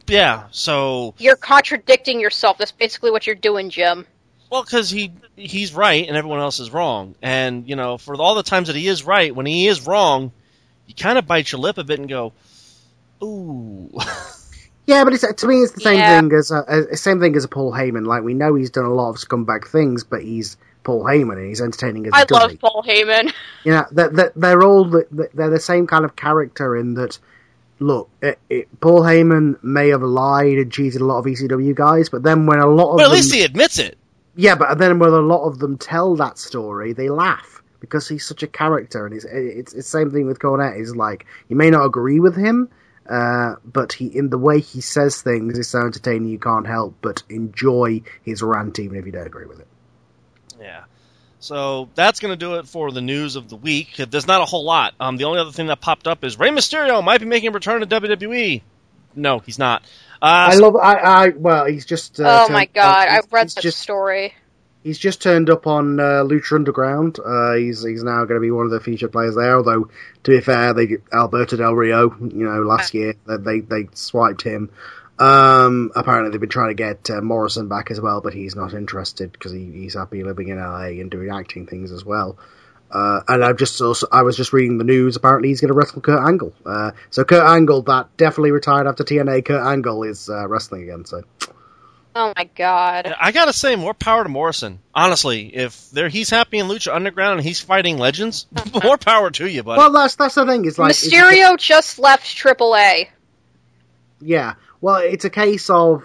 Yeah, so You're contradicting yourself. That's basically what you're doing, Jim. well, because he he's right and everyone else is wrong, and you know, for all the times that he is right, when he is wrong, you kind of bite your lip a bit and go, "Ooh." Yeah, but it's, to me, it's the same Yeah. thing as uh, uh, a, a same thing as a Paul Heyman. Like we know he's done a lot of scumbag things, but he's Paul Heyman and he's entertaining as he I love it. Paul Heyman. You know, they're, they're, they're all the, they're the same kind of character in that. Look, it, it, Paul Heyman may have lied and cheated a lot of ECW guys, but then when a lot of But at them, least he admits it. yeah, but then when a lot of them tell that story, they laugh because he's such a character, and it's it's it's the same thing with Cornette. Is like you may not agree with him, uh, but he in the way he says things is so entertaining you can't help but enjoy his rant, even if you don't agree with it. Yeah. So that's going to do it for the news of the week. There's not a whole lot. Um, the only other thing that popped up is Rey Mysterio might be making a return to WWE. No, he's not. Uh, I love. I, I well, he's just. Uh, oh turned- my god, he's- I've read he's that just, story. He's just turned up on uh, Lucha Underground. Uh, he's he's now going to be one of the featured players there. Although to be fair, they Alberto Del Rio, you know, last year they they, they swiped him. Um, apparently they've been trying to get uh, Morrison back as well, but he's not interested because he, he's happy living in LA and doing acting things as well. Uh, and I've just also I was just reading the news. Apparently he's going to wrestle Kurt Angle. Uh, so Kurt Angle, that definitely retired after TNA. Kurt Angle is uh, wrestling again. So Oh my god. I gotta say, more power to Morrison. Honestly, if there he's happy in Lucha Underground and he's fighting legends, more power to you, buddy. well, that's that's the thing. Is like it's- Mysterio just left AAA. Yeah. Well, it's a case of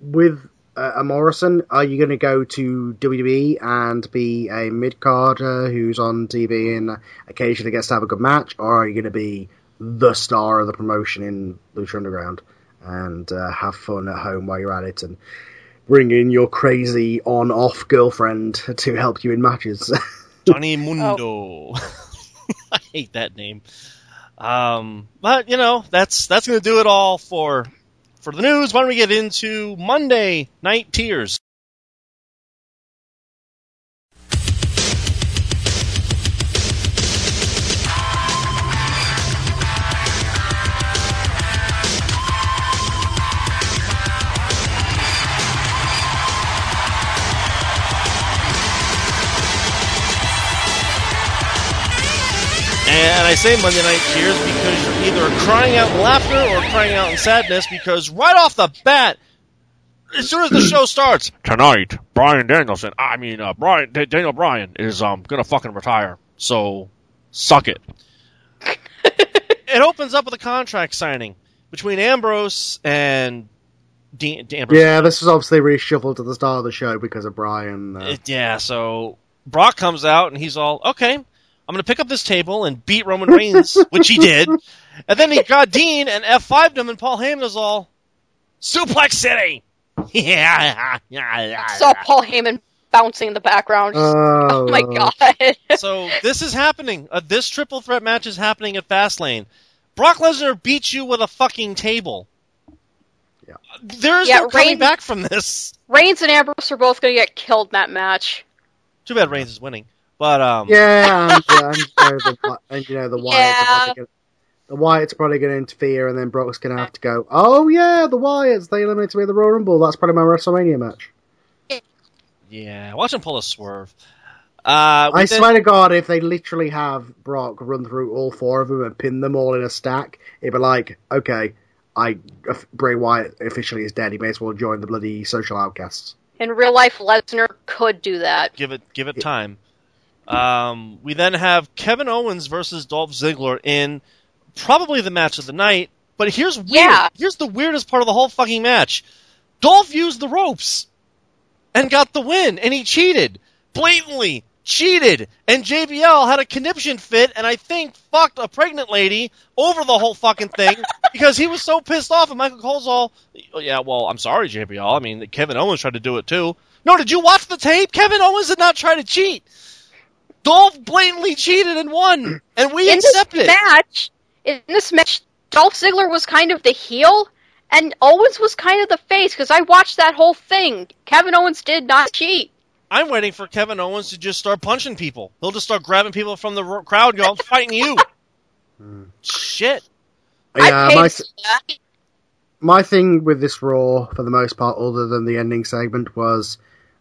with uh, a Morrison, are you going to go to WWE and be a mid carder who's on TV and occasionally gets to have a good match, or are you going to be the star of the promotion in Lucha Underground and uh, have fun at home while you're at it and bring in your crazy on-off girlfriend to help you in matches? Johnny Mundo. I hate that name. Um, but you know, that's that's gonna do it all for for the news. Why don't we get into Monday night tears? Say Monday night tears because you're either crying out in laughter or crying out in sadness because right off the bat, as soon as the show starts, tonight, Bryan Danielson, I mean, uh, Bryan, D- Daniel Bryan is, um, gonna fucking retire. So, suck it. it opens up with a contract signing between Ambrose and Dean, Ambrose. yeah, this was obviously reshuffled at the start of the show because of Bryan. Uh, yeah, so Brock comes out and he's all, okay, I'm going to pick up this table and beat Roman Reigns, which he did. And then he got Dean and F5'd him, and Paul Heyman is all, Suplex City! yeah, yeah, yeah. Saw Paul Heyman bouncing in the background. oh, oh my god. So this is happening. Uh, this triple threat match is happening at Fastlane. Brock Lesnar beats you with a fucking table. Yeah. There is Yeah, no coming Reigns- back from this. Reigns and Ambrose are both going to get killed in that match. Too bad Reigns is winning. But, um, Yeah, and, uh, and, you know, the, and you know the Wyatts Yeah. are probably gonna, the Wyatts probably going to interfere, and then Brock's going to have to go. Oh yeah, the Wyatts they eliminated me in the Royal Rumble. That's probably my WrestleMania match. yeah, watch him pull a swerve. Uh, I then- swear to God, if they literally have Brock run through all four of them and pin them all in a stack, it'd be like, okay, I Bray Wyatt officially is dead. He may as well join the bloody social outcasts. In real life, Lesnar could do that. give it give it time. Um, we then have Kevin Owens versus Dolph Ziggler in probably the match of the night. But here's weird. Yeah. Here's the weirdest part of the whole fucking match. Dolph used the ropes and got the win, and he cheated blatantly. Cheated, and JBL had a conniption fit, and I think fucked a pregnant lady over the whole fucking thing because he was so pissed off. And Michael Cole's all, "Yeah, well, I'm sorry, JBL. I mean, Kevin Owens tried to do it too." No, did you watch the tape? Kevin Owens did not try to cheat. Dolph blatantly cheated and won, and we in accept this it. match, in this match, Dolph Ziggler was kind of the heel, and Owens was kind of the face because I watched that whole thing. Kevin Owens did not cheat. I'm waiting for Kevin Owens to just start punching people. He'll just start grabbing people from the r- crowd and go, I'm fighting you. Shit. Yeah, my, for my thing with this Raw, for the most part, other than the ending segment, was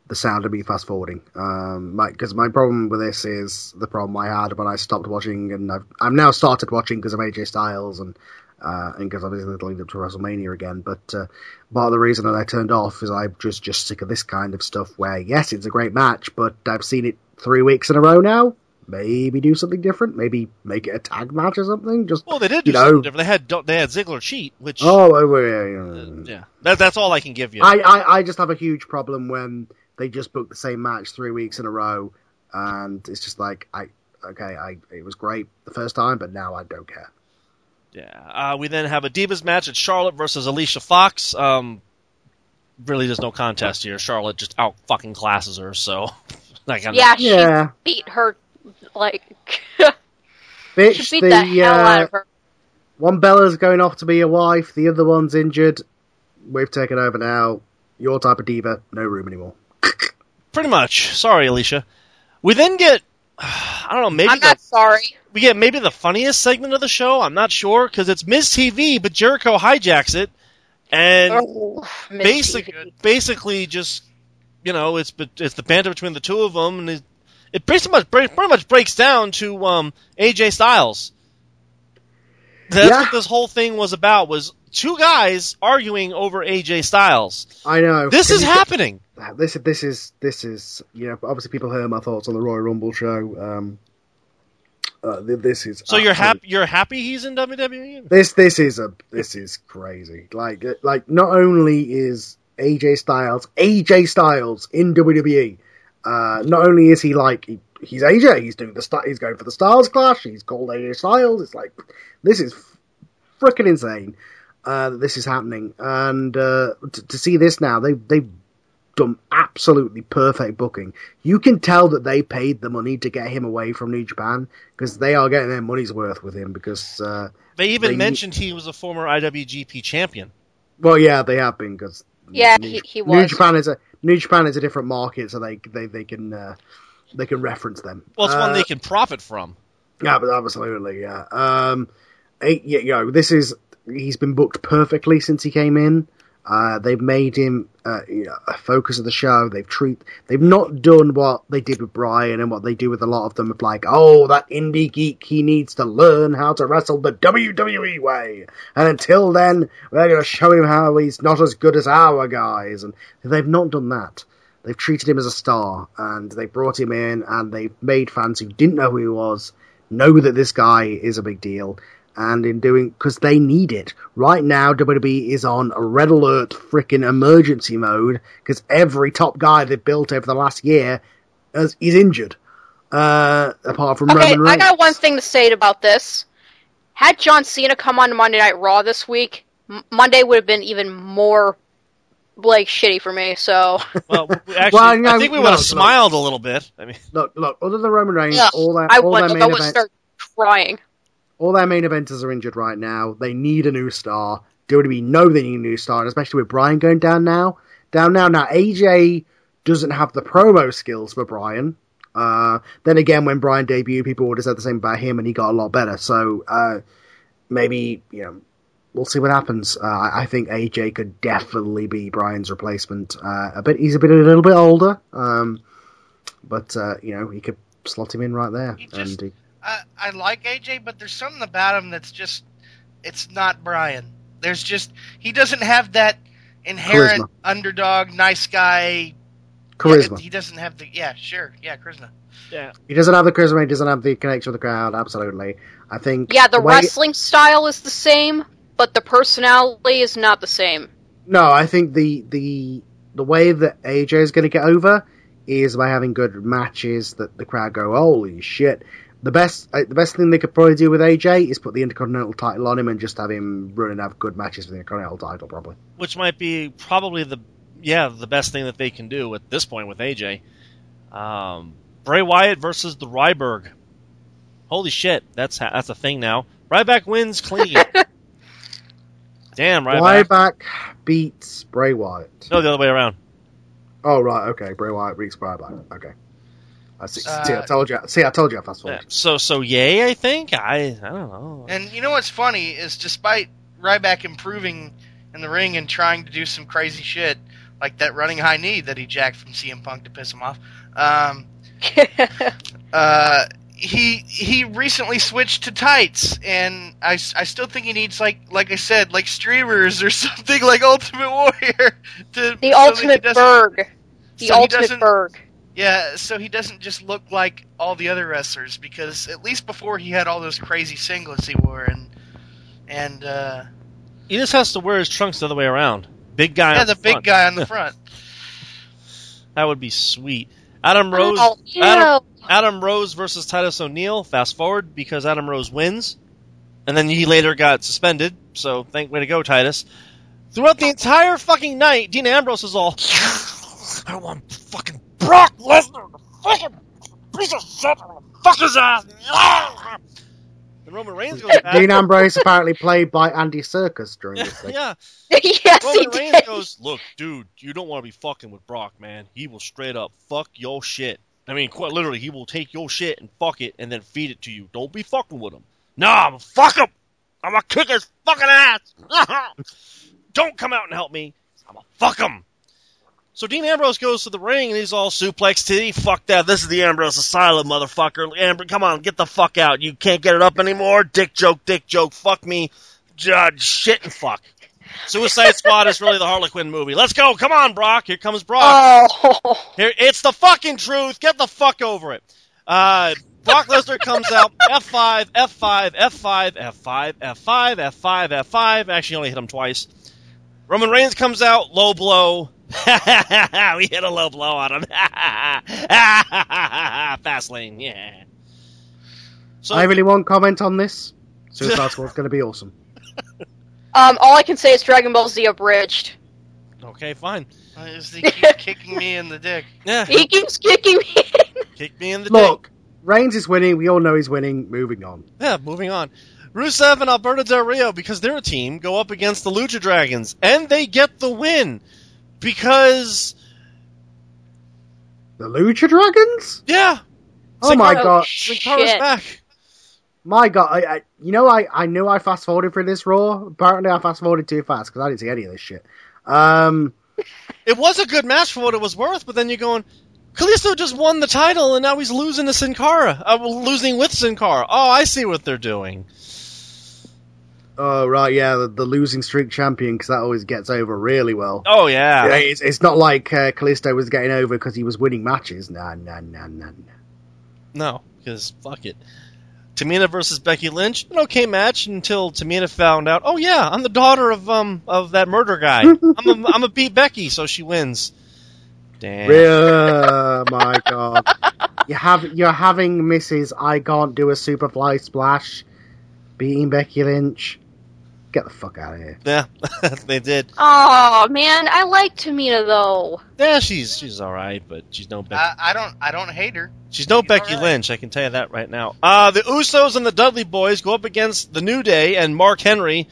the sound of me fast forwarding. Um, because my, problem with this is the problem I had when I stopped watching, and I've, I've now started watching because of AJ Styles and uh, and because obviously it's leading up to WrestleMania again. But uh, part of the reason that I turned off is I'm just just sick of this kind of stuff. Where yes, it's a great match, but I've seen it three weeks in a row now. Maybe do something different. Maybe make it a tag match or something. Just Well, they did do you know. something different. They had they had Ziggler cheat, which Oh, oh, yeah, yeah, yeah. yeah, that, that's all I can give you. I, I, I just have a huge problem when they just booked the same match three weeks in a row, and it's just like I okay, I it was great the first time, but now I don't care. Yeah. Uh, we then have a Divas match at Charlotte versus Alicia Fox. Um, really, there's no contest here. Charlotte just out fucking classes her. So, like, I'm- Yeah, she Yeah, beat her like bitch. she beat The, the, hell out uh, of her. one Bella's going off to be a wife, the other one's injured. We've taken over now. Your type of diva, no room anymore. Pretty much. Sorry, Alicia. We then get, I don't know, maybe I'm the, not sorry. we get maybe the funniest segment of the show. I'm not sure because it's Miz TV, but Jericho hijacks it and Oh, Miz basic, TV. basically just you know it's it's the banter between the two of them, and it, it pretty much pretty much breaks down to um, AJ Styles. That's Yeah. what this whole thing was about. Was two guys arguing over AJ Styles. I know This Can is happening. This this is this is you know obviously people heard my thoughts on the Royal Rumble show. Um, uh, this is So you're happy? You're happy he's in? WWE? This this is a this is crazy. Like uh, like not only is AJ Styles AJ Styles in WWE, uh, not only is he like he, he's AJ, he's doing the he's going for the Styles Clash. He's called AJ Styles. It's like this is freaking insane. Uh, this is happening, and uh, to, to see this now, they they've done absolutely perfect booking. You can tell that they paid the money to get him away from New Japan because they are getting their money's worth with him because. Uh, They even They- mentioned he was a former IWGP champion. Well, yeah, they have been because Yeah, New, he- he New. Japan is a New Japan is a different market, so they they they can uh, they can reference them. Well, it's Uh, one they can profit from. Yeah, but absolutely, yeah. Um, eh, yeah, you know, this is he's been booked perfectly since he came in. Uh, they've made him uh, you know, a focus of the show. They've treat they've not done what they did with Bryan and what they do with a lot of them of like, oh, that indie geek, he needs to learn how to wrestle the WWE way. And until then, we're going to show him how he's not as good as our guys. And they've not done that. They've treated him as a star, and they brought him in, and they've made fans who didn't know who he was know that this guy is a big deal. And in doing, because they need it. Right now, WWE is on a red alert freaking emergency mode, because every top guy they've built over the last year is, is injured. Uh, apart from Okay, Roman Reigns. I got one thing to say about this. Had John Cena come on Monday Night Raw this week, M- Monday would have been even more like shitty for me. So Well, actually, Well, no, I think we would have no. smiled a little bit. I mean, Look, look, other than Roman Reigns, yeah, all that, I all would their I main would events, start crying. All their main eventers are injured right now. They need a new star. WWE know they need a new star, especially with Bryan going down now. Down now. Now AJ doesn't have the promo skills for Bryan. Uh, then again, when Bryan debuted, people would have said the same about him, and he got a lot better. So uh, maybe you know we'll see what happens. Uh, I think AJ could definitely be Bryan's replacement. Uh, a bit, he's a bit a little bit older, um, but uh, you know he could slot him in right there. He just- and he, I, I like AJ, but there's something about him that's just it's not Bryan. There's just he doesn't have that inherent Charisma. underdog, nice guy charisma. Yeah, he doesn't have the yeah, sure, yeah, charisma. yeah. He doesn't have the charisma. He doesn't have the connection with the crowd. Absolutely, I think. Yeah, the way- wrestling style is the same, but the personality is not the same. No, I think the the the way that AJ is going to get over is by having good matches that the crowd go, "Holy shit!" The best uh, the best thing they could probably do with AJ is put the Intercontinental title on him and just have him run and have good matches for the Intercontinental title, probably. which might be probably the yeah the best thing that they can do at this point with AJ. Um, Bray Wyatt versus the Ryberg. Holy shit, that's ha- that's a thing now. Ryback wins clean. Damn, Ryback. Ryback beats Bray Wyatt. No, the other way around. Oh right, okay. Bray Wyatt beats Ryback. Okay. I see. Uh, see, I told you. See, I told you. I fast Yeah. forward. So so yay, I think. I I don't know. And you know what's funny is despite Ryback improving in the ring and trying to do some crazy shit, like that running high knee that he jacked from CM Punk to piss him off. Um, uh, he he recently switched to tights, and I, I still think he needs like like I said like streamers or something like Ultimate Warrior to so the ultimate Berg. The so ultimate Berg. Yeah, so he doesn't just look like all the other wrestlers because at least before he had all those crazy singlets he wore and and uh, He just has to wear his trunks the other way around. Big guy. yeah, on the big front. guy on the front. That would be sweet. Adam Rose. Oh, ew. Adam, Adam Rose versus Titus O'Neil. Fast forward because Adam Rose wins, and then he later got suspended. So thank way to go, Titus. Throughout the entire fucking night, Dean Ambrose is all. I want fucking Brock Lesnar, the fucking piece of shit, I'm gonna fuck his ass. And Roman Reigns goes back. Dean Ambrose apparently played by Andy Serkis during this thing. yeah, yes, he Roman Reigns did. goes, "Look, dude, you don't want to be fucking with Brock, man. He will straight up fuck your shit. I mean, quite literally, he will take your shit and fuck it, and then feed it to you. Don't be fucking with him. Nah, I'm gonna fuck him. I'm gonna kick his fucking ass. don't come out and help me. I'm gonna fuck him." So Dean Ambrose goes to the ring and he's all suplex titty. Fuck that. This is the Ambrose Asylum, motherfucker. Amber, come on, get the fuck out. You can't get it up anymore. Dick joke, dick joke. Fuck me. Judge, shit and fuck. Suicide Squad is really the Harlequin movie. Let's go. Come on, Brock. Here comes Brock. Oh, Here, it's the fucking truth. Get the fuck over it. Uh, Brock Lesnar comes out. F5, F5, F5, F5, F5, F5, F5. Actually, only hit him twice. Roman Reigns comes out. Low blow. we hit a low blow on him. Fast lane. Yeah. So I really want comment on this. Suicide Squad's going to be awesome. um, all I can say is Dragon Ball Z abridged. okay, fine. Why Is he keep kicking me in the dick? Yeah. He keeps kicking me. Kick me in the dick. Look, Reigns is winning. We all know he's winning. Moving on. Yeah, moving on. Rusev and Alberto Del Rio, because they're a team, go up against the Lucha Dragons, and they get the win. Because, The Lucha Dragons? yeah, Oh Sin my Cara- god. Sin Cara's shit. back. My god. I, I, you know, I, I knew I fast forwarded for this Raw. Apparently, I fast forwarded too fast because I didn't see any of this shit. Um, It was a good match for what it was worth, but then you're going, Kalisto just won the title, and now he's losing to Sin Cara. Uh, losing with Sin Cara. Oh, I see what they're doing. Oh right, yeah, the, the losing streak champion because that always gets over really well. Oh, yeah. Yeah, it's, it's not like uh, Kalisto was getting over because he was winning matches. Nah, nah, nah, nah, nah. No, because fuck it. Tamina versus Becky Lynch, an okay match until Tamina found out. Oh yeah, I'm the daughter of um of that murder guy. I'm a I'm a beat Becky, so she wins. Damn. Oh my god. You have you're having Mrs. I can't do a superfly splash beating Becky Lynch. Get the fuck out of here. Yeah, they did. Oh man, I like Tamina though. Yeah, she's she's all right, but she's no Becky. I, I don't I don't hate her. she's no she's Becky all right. Lynch. I can tell you that right now. Uh the Usos and the Dudley Boyz go up against the New Day and Mark Henry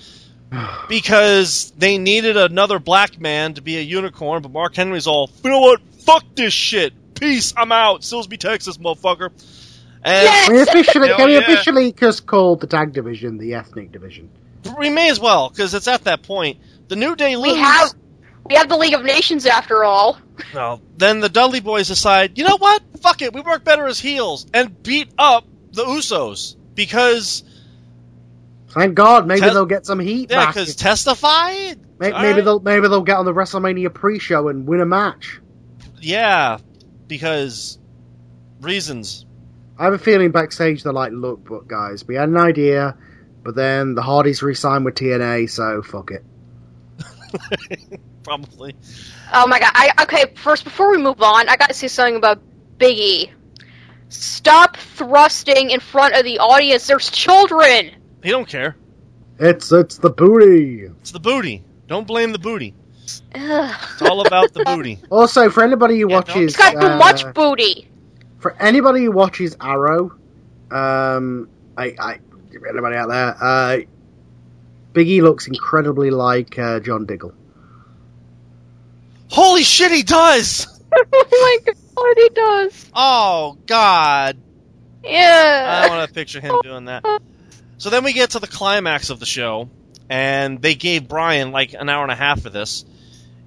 because they needed another black man to be a unicorn. But Mark Henry's all, you know what? Fuck this shit. Peace. I'm out. Silsbee, Texas, motherfucker. And Yes! Can we officially, Hell can we yeah. officially just call the tag division the ethnic division? We may as well because it's at that point. The New Day lose. We have we have the League of Nations after all. No. Then the Dudley Boyz decide, you know what? Fuck it. We work better as heels and beat up the Usos because Thank God, maybe Tes- they'll get some heat yeah, because testify. May- all maybe right. they'll maybe they'll get on the WrestleMania pre-show and win a match. Yeah, because reasons. I have a feeling backstage they're like, look, but guys, we had an idea, but then the Hardys re-signed with TNA, so fuck it. Probably. Oh my god! I okay. First, before we move on, I got to say something about Biggie. Stop thrusting in front of the audience. There's children. He don't care. It's it's the booty. It's the booty. Don't blame the booty. Ugh. It's all about the booty. Also, for anybody who Yeah, don't- watches, It's got too uh, much booty. for anybody who watches Arrow, um, I, I anybody out there, uh, Biggie looks incredibly like uh, John Diggle. Holy shit, he does! oh my god, he does. Oh God, Yeah. I don't want to picture him doing that. So then we get to the climax of the show, and they gave Bryan like an hour and a half for this.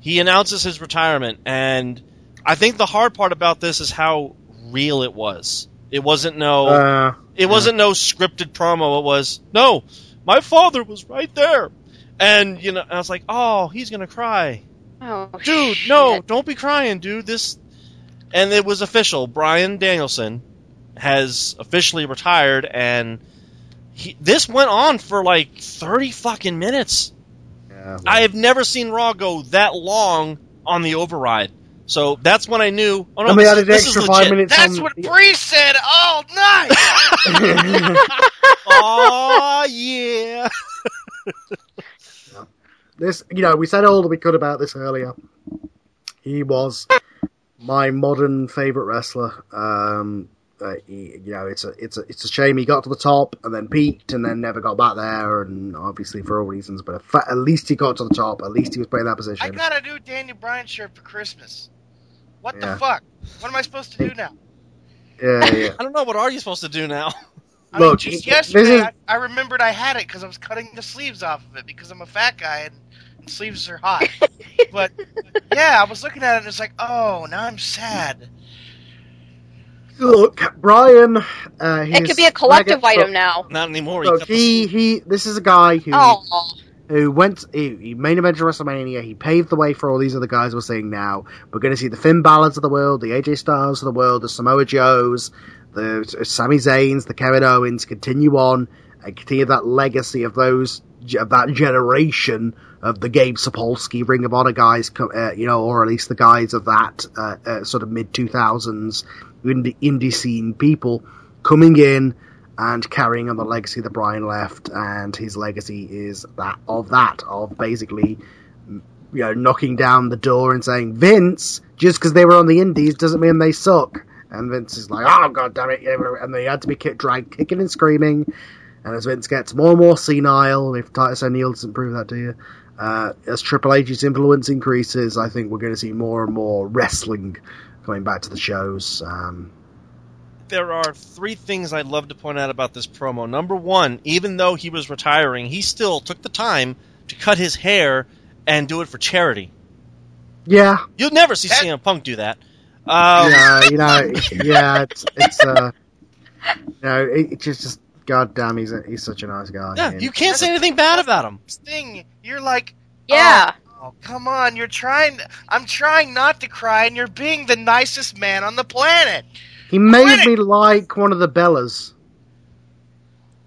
He announces his retirement, and I think the hard part about this is how real it was. It wasn't no, Uh, it wasn't no scripted promo. It was no, my father was right there, and you know, I was like, oh, he's gonna cry Oh, dude, shit. no, don't be crying, dude. This, and it was official. Bryan Danielson has officially retired, and he, this went on for like thirty fucking minutes. yeah, I have never seen Raw go that long on the override. So that's when I knew. Oh no, and we this, added this extra is five legit. minutes. That's on what the- Bree said all night. Oh yeah. this, you know, we said all that we could about this earlier. He was my modern favorite wrestler. Um, uh, he, you know, it's a it's a it's a shame he got to the top and then peaked and then never got back there, and obviously for all reasons. But fa- at least he got to the top. At least he was playing that position. I got a new Daniel Bryan shirt for Christmas. What Yeah. the fuck? What am I supposed to do now? Yeah, yeah. I don't know what are you supposed to do now. I mean, just yesterday is- I, I remembered I had it because I was cutting the sleeves off of it because I'm a fat guy and, and sleeves are hot. but yeah, I was looking at it and it's like, oh, now I'm sad. Look, Bryan. Uh, It could be a collective mega- item now. Not anymore. He Look, he he. This is a guy who Oh, who went he, he main evented WrestleMania. He paved the way for all these other guys we're seeing now. We're going to see the Finn Balor's of the world, the AJ Styles of the world, the Samoa Joes, the Sami Zayn's, the Kevin Owens continue on and continue that legacy of those of that generation of the Gabe Sapolsky Ring of Honor guys, uh, you know, or at least the guys of that uh, uh, sort of mid two thousands indie, indie scene people coming in and carrying on the legacy that Bryan left, and his legacy is that of that of basically, you know, knocking down the door and saying Vince, just because they were on the Indies doesn't mean they suck. And Vince is like, oh god damn it, and they had to be kick, dragged kicking and screaming. And as Vince gets more and more senile, if Titus O'Neil doesn't prove that to you, uh, as Triple H's influence increases, I think we're going to see more and more wrestling coming back to the shows. Um, there are three things I'd love to point out about this promo. Number one, even though he was retiring, he still took the time to cut his hair and do it for charity. yeah, You'll never see That- CM Punk do that. Um, yeah, you know, yeah, it's it's uh, you know, it, it just just god damn, he's a, he's such a nice guy. yeah, And- you can't say anything bad about him. Thing, you're like, yeah. oh, come on, you're trying. I'm trying not to cry, and you're being the nicest man on the planet. He made Quit me like one of the Bellas.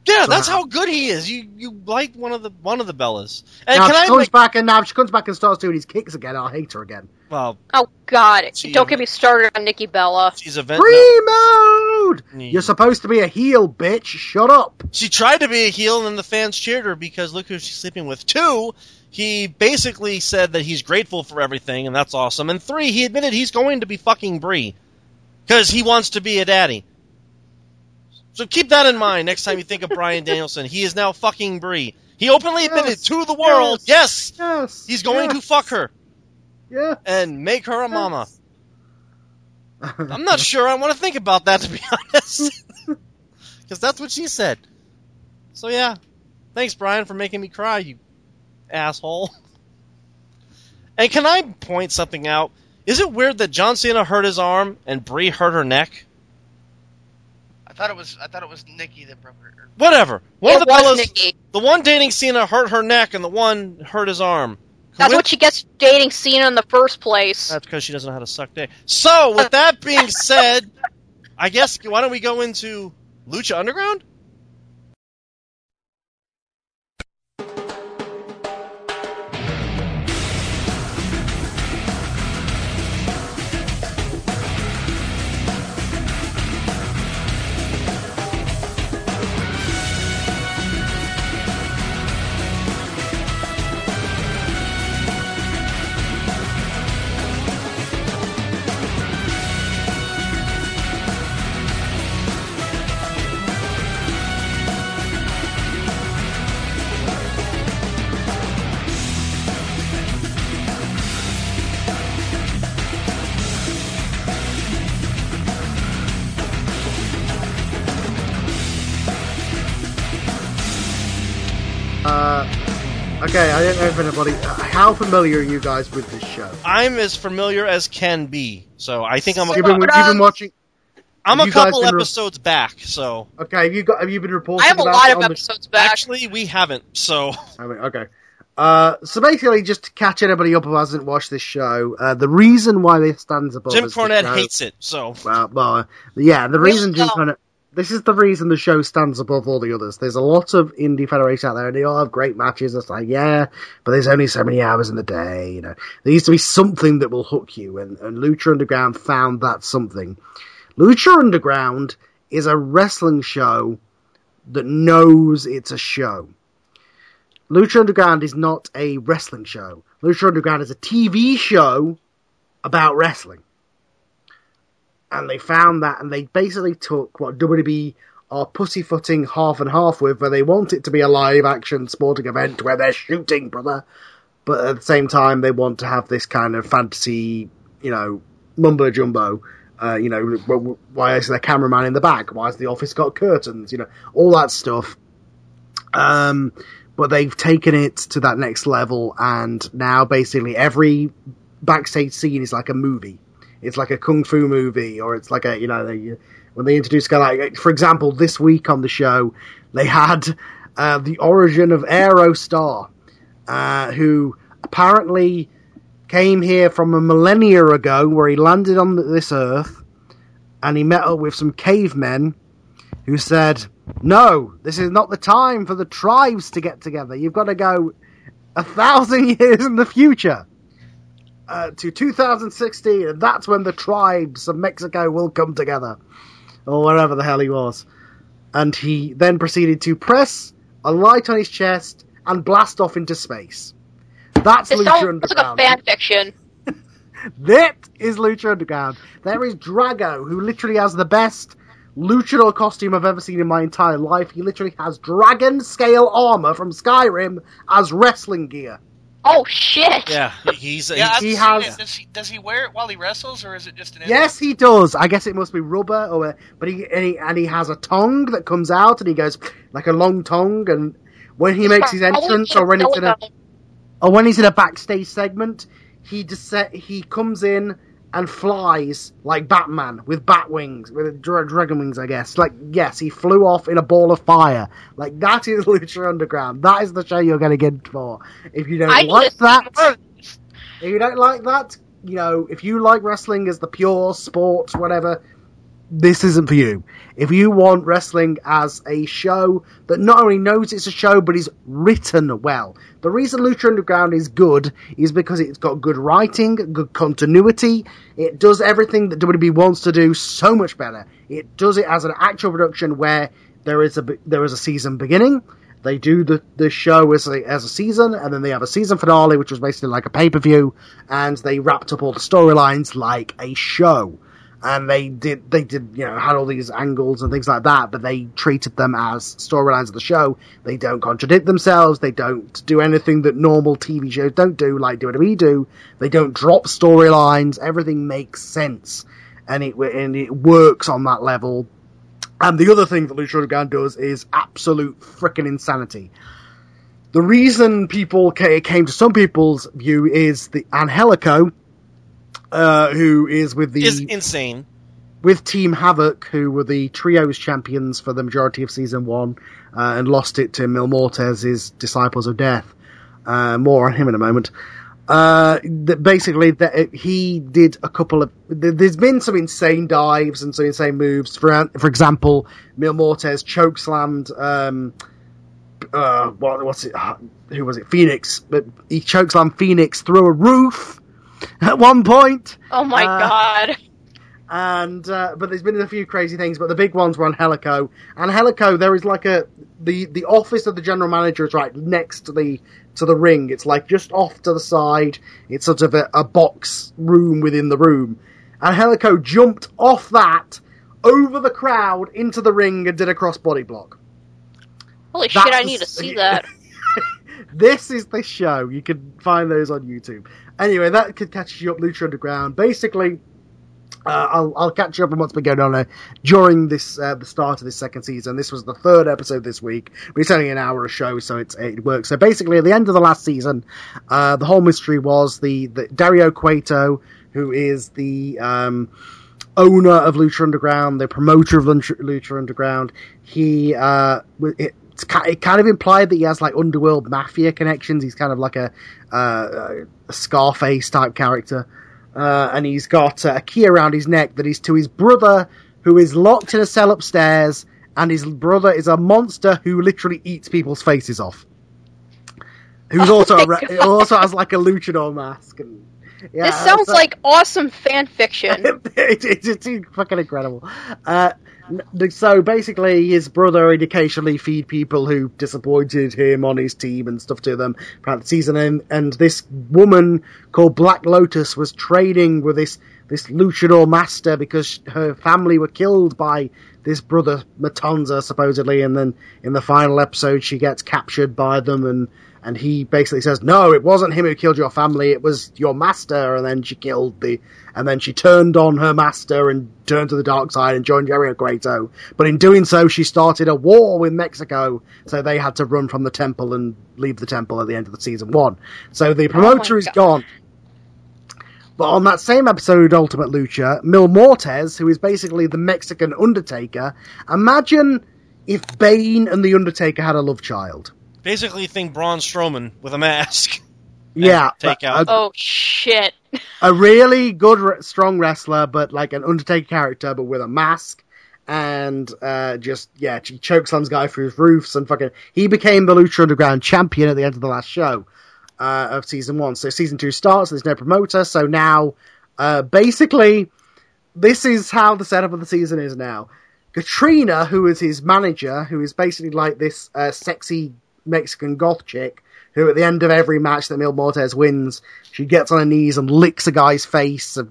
Yeah, that's how good he is. You you like one of the one of the Bellas. And now can she I comes make, back and now she comes back and starts doing his kicks again. I hate her again. well, Oh God! Don't get me started on Nikki Bella. she's a ven- Brie mode. Mm. You're supposed to be a heel, bitch. Shut up. She tried to be a heel, and then the fans cheered her because look who she's sleeping with. Two, he basically said that he's grateful for everything, and that's awesome. And three, he admitted he's going to be fucking Brie because he wants to be a daddy. So keep that in mind next time you think of Bryan Danielson. He is now fucking Brie. He openly admitted Yes. to the world, yes, Yes. he's going to fuck her Yeah. and make her a mama. I'm not sure I want to think about that to be honest, because that's what she said. So yeah, thanks Bryan for making me cry, you asshole. And can I point something out? Is it weird that John Cena hurt his arm and Brie hurt her neck? I thought it was. I thought it was Nikki that broke her. Whatever. One it of the was Bellas, Nikki. the one dating Cena hurt her neck, and the one hurt his arm. That's what she gets dating Cena in the first place. That's because she doesn't know how to suck dick. So, with that being said, I guess why don't we go into Lucha Underground? Okay, I don't know if anybody. Uh, how familiar are you guys with this show? I'm as familiar as can be, so I think I'm a, You've been, you've been watching. I'm a couple been re- episodes back. So Okay, have you got? Have you been reporting? I have a about lot of on the- episodes back. actually, we haven't. So I mean, okay. Uh, so basically, just to catch anybody up who hasn't watched this show, uh, the reason why this stands above Jim is Cornette hates it. So Well, well, yeah, the reason Jim no. Cornette. This is the reason the show stands above all the others. There's a lot of indie federations out there, and they all have great matches. It's like, yeah, but there's only so many hours in the day. You know, there needs to be something that will hook you, and, and Lucha Underground found that something. Lucha Underground is a wrestling show that knows it's a show. Lucha Underground is not a wrestling show. Lucha Underground is a TV show about wrestling and they found that, and they basically took what WWE are pussyfooting half and half with, where they want it to be a live action sporting event where they're shooting, brother, but at the same time they want to have this kind of fantasy, you know, mumbo jumbo. Uh, you know, wh- wh- why is there a cameraman in the back? Why has the office got curtains? You know, all that stuff. Um, but they've taken it to that next level, and now basically every backstage scene is like a movie it's like a kung fu movie, or it's like a you know they, when they introduce like for example this week on the show they had uh, the origin of Aerostar, uh, who apparently came here from a millennia ago, where he landed on this earth, and he met up with some cavemen who said, "No, this is not the time for the tribes to get together. You've got to go a thousand years in the future." Uh, to 2016, and that's when the tribes of Mexico will come together, or wherever the hell he was. And he then proceeded to press a light on his chest and blast off into space. That's It Lucha sounds like a Underground. fan fiction. That is Lucha Underground. There is Drago, who literally has the best luchador costume I've ever seen in my entire life. He literally has dragon scale armor from Skyrim as wrestling gear. Oh shit! yeah, he's Yeah, I've he seen has- Does he, does he wear it while he wrestles, or is it just an? Yes, he does. I guess it must be rubber, or uh, but he and, he and he has a tongue that comes out, and he goes like a long tongue. And when he makes his entrance, or when he's in a or when he's in a backstage segment, he just he comes in and flies like Batman with bat wings, with dra- dragon wings, I guess. Like yes, he flew off in a ball of fire. Like that is Lucha Underground. That is the show you're going to get for. If you don't I like that, more of this. if you don't like that, you know, if you like wrestling as the pure sport, whatever, this isn't for you. If you want wrestling as a show that not only knows it's a show, but is written well. The reason Lucha Underground is good is because it's got good writing, good continuity. It does everything that WWE wants to do so much better. It does it as an actual production where there is a there is a season beginning. They do the, the show as a, as a season, and then they have a season finale, which was basically like a pay per view, and they wrapped up all the storylines like a show. And they did, they did, you know, had all these angles and things like that, but they treated them as storylines of the show. They don't contradict themselves. They don't do anything that normal TV shows don't do, like WWE do. They don't drop storylines. Everything makes sense, and it and it works on that level. And the other thing that Lucha Underground does is absolute freaking insanity. The reason people came to some people's view is the Angelico, uh, who is with the is insane. with Team Havoc, who were the trios champions for the majority of season one, uh, and lost it to Mil Muertes's Disciples of Death. Uh, more on him in a moment. Uh, that basically, that he did a couple of. th- There's been some insane dives and some insane moves. For for example, Mil Muertes chokeslammed. Um, uh, what, what's it? Who was it? Phoenix. But he chokeslammed Phoenix through a roof at one point Oh my Uh, god! and uh, but there's been a few crazy things. But the big ones were Angelico. And Angelico, there is like a the the office of the general manager is right next to the to the ring. It's like just off to the side. It's sort of a, a box room within the room. And Angelico jumped off that over the crowd into the ring and did a crossbody block. Holy that's shit! I need to see that. this is the show. You can find those on YouTube. Anyway, that could catch you up, Lucha Underground. Basically, Uh, I'll, I'll catch you up on what's been going on uh, during this uh, the start of this second season. This was the third episode this week, but it's only an hour a show, so it works. So basically, at the end of the last season, uh, the whole mystery was the, the Dario Cueto, who is the um, owner of Lucha Underground, the promoter of Lucha, Lucha Underground. He uh, it, it kind of implied that he has like underworld mafia connections. He's kind of like a, uh, a Scarface type character uh, and he's got a key around his neck that is to his brother, who is locked in a cell upstairs, and his brother is a monster who literally eats people's faces off. Who's Oh also my a re- also has like a luchador mask. And, yeah, this sounds so- like awesome fan fiction. it, it, it's fucking incredible. Uh, so basically, his brother would occasionally feed people who disappointed him on his team and stuff to them throughout the season. And, and this woman called Black Lotus was trading with this this luchador master because her family were killed by this brother Matanza supposedly. And then in the final episode, she gets captured by them and. And he basically says, "No, it wasn't him who killed your family. It was your master." And then she killed the, and then she turned on her master and turned to the dark side and joined Jericho Cueto. But in doing so, she started a war with Mexico, so they had to run from the temple and leave the temple at the end of the season one. So the oh promoter is God. gone. But on that same episode, Ultimate Lucha, Mil Muertes, who is basically the Mexican Undertaker, imagine if Bane and the Undertaker had a love child. Basically, think Braun Strowman with a mask. Yeah, take out- a, oh shit! a really good, strong wrestler, but like an Undertaker character, but with a mask. And uh, just yeah, he chokes chokeslams guy through his roofs and fucking. He became the Lucha Underground champion at the end of the last show uh, of season one. So season two starts. There's no promoter, so now uh, basically this is how the setup of the season is now. Katrina, who is his manager, who is basically like this uh, sexy Mexican goth chick, who at the end of every match that Mil Muertes wins, she gets on her knees and licks a guy's face, uh,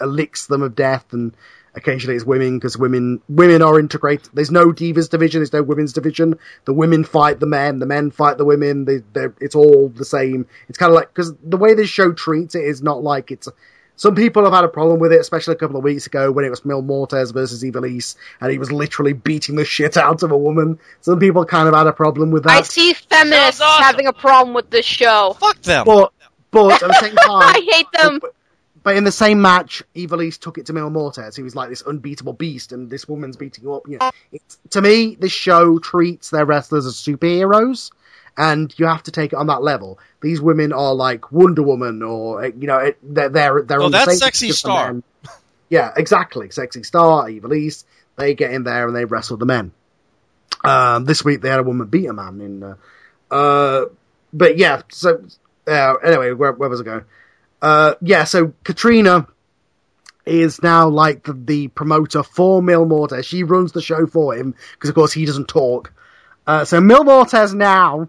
uh, licks them of death, and occasionally it's women because women women are integrated. There's no divas division, there's no women's division. The women fight the men, the men fight the women. They, they're, it's all the same. It's kind of like because the way this show treats it is not like it's. Some people have had a problem with it, especially a couple of weeks ago when it was Mil Muertes versus Ivelisse, and he was literally beating the shit out of a woman. Some people kind of had a problem with that. I see feminists awesome. having a problem with this show. Fuck them. But but at the same time, I hate them. But, but in the same match, Ivelisse took it to Mil Muertes, who was like this unbeatable beast, and this woman's beating you up. You know, it's, to me, this show treats their wrestlers as superheroes, and you have to take it on that level. These women are like Wonder Woman, or you know, it, they're they're they're Oh, that's Sexy Star. men. Yeah, exactly. Sexy Star, Ivelisse, they get in there and they wrestle the men. Um, this week they had a woman beat a man in. Uh, uh, but yeah, so uh, anyway, where, where was I going? Uh, yeah, so Katrina is now like the, the promoter for Mil Muertes. She runs the show for him because, of course, he doesn't talk. Uh, so Mil Muertes now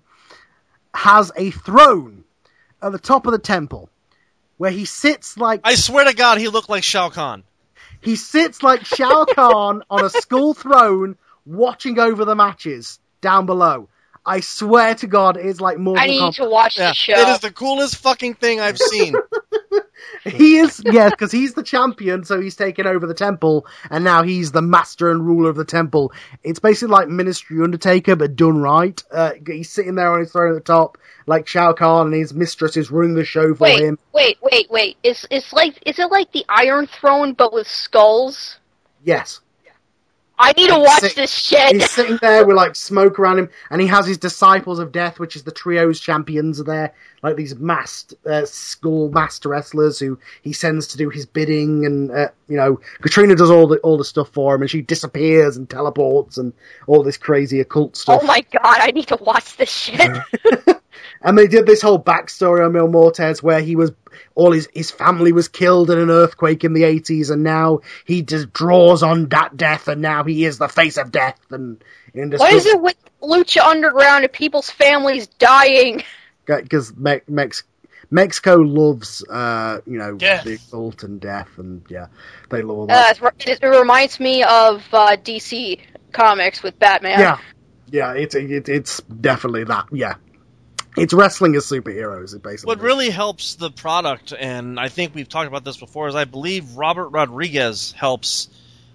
has a throne at the top of the temple where he sits like I swear to God, he looked like Shao Kahn. he sits like Shao Kahn on a skull throne, watching over the matches down below. I swear to God, it's like Mortal I need Kombat. to watch Yeah, the show. it is the coolest fucking thing I've seen. He is, yeah, because he's the champion, so he's taken over the temple, and now he's the master and ruler of the temple. It's basically like Ministry Undertaker, but done right. Uh, he's sitting there on his throne at the top, like Shao Kahn, and his mistress is running the show for wait, him. wait, wait, wait. Is is like is it like the Iron Throne but with skulls? Yes. I need to watch sit- this shit. He's sitting there with like smoke around him, and he has his disciples of death, which is the trios champions are there, like these masked uh, skull master wrestlers who he sends to do his bidding, and uh, you know Katrina does all the all the stuff for him, and she disappears and teleports and all this crazy occult stuff. Oh my god, I need to watch this shit. And they did this whole backstory on Mil Muertes where he was all his his family was killed in an earthquake in the eighties, and now he just draws on that death, and now he is the face of death. And in what is it with Lucha Underground and people's families dying? Because Me- Mex- Mexico loves, uh, you know, Death. the occult and death, and yeah, they love all Uh, that. it, it reminds me of uh, DC Comics with Batman. yeah, yeah, it's it, it's definitely that. Yeah, It's wrestling as superheroes, it basically. What really helps the product, and I think we've talked about this before, is I believe Robert Rodriguez helps.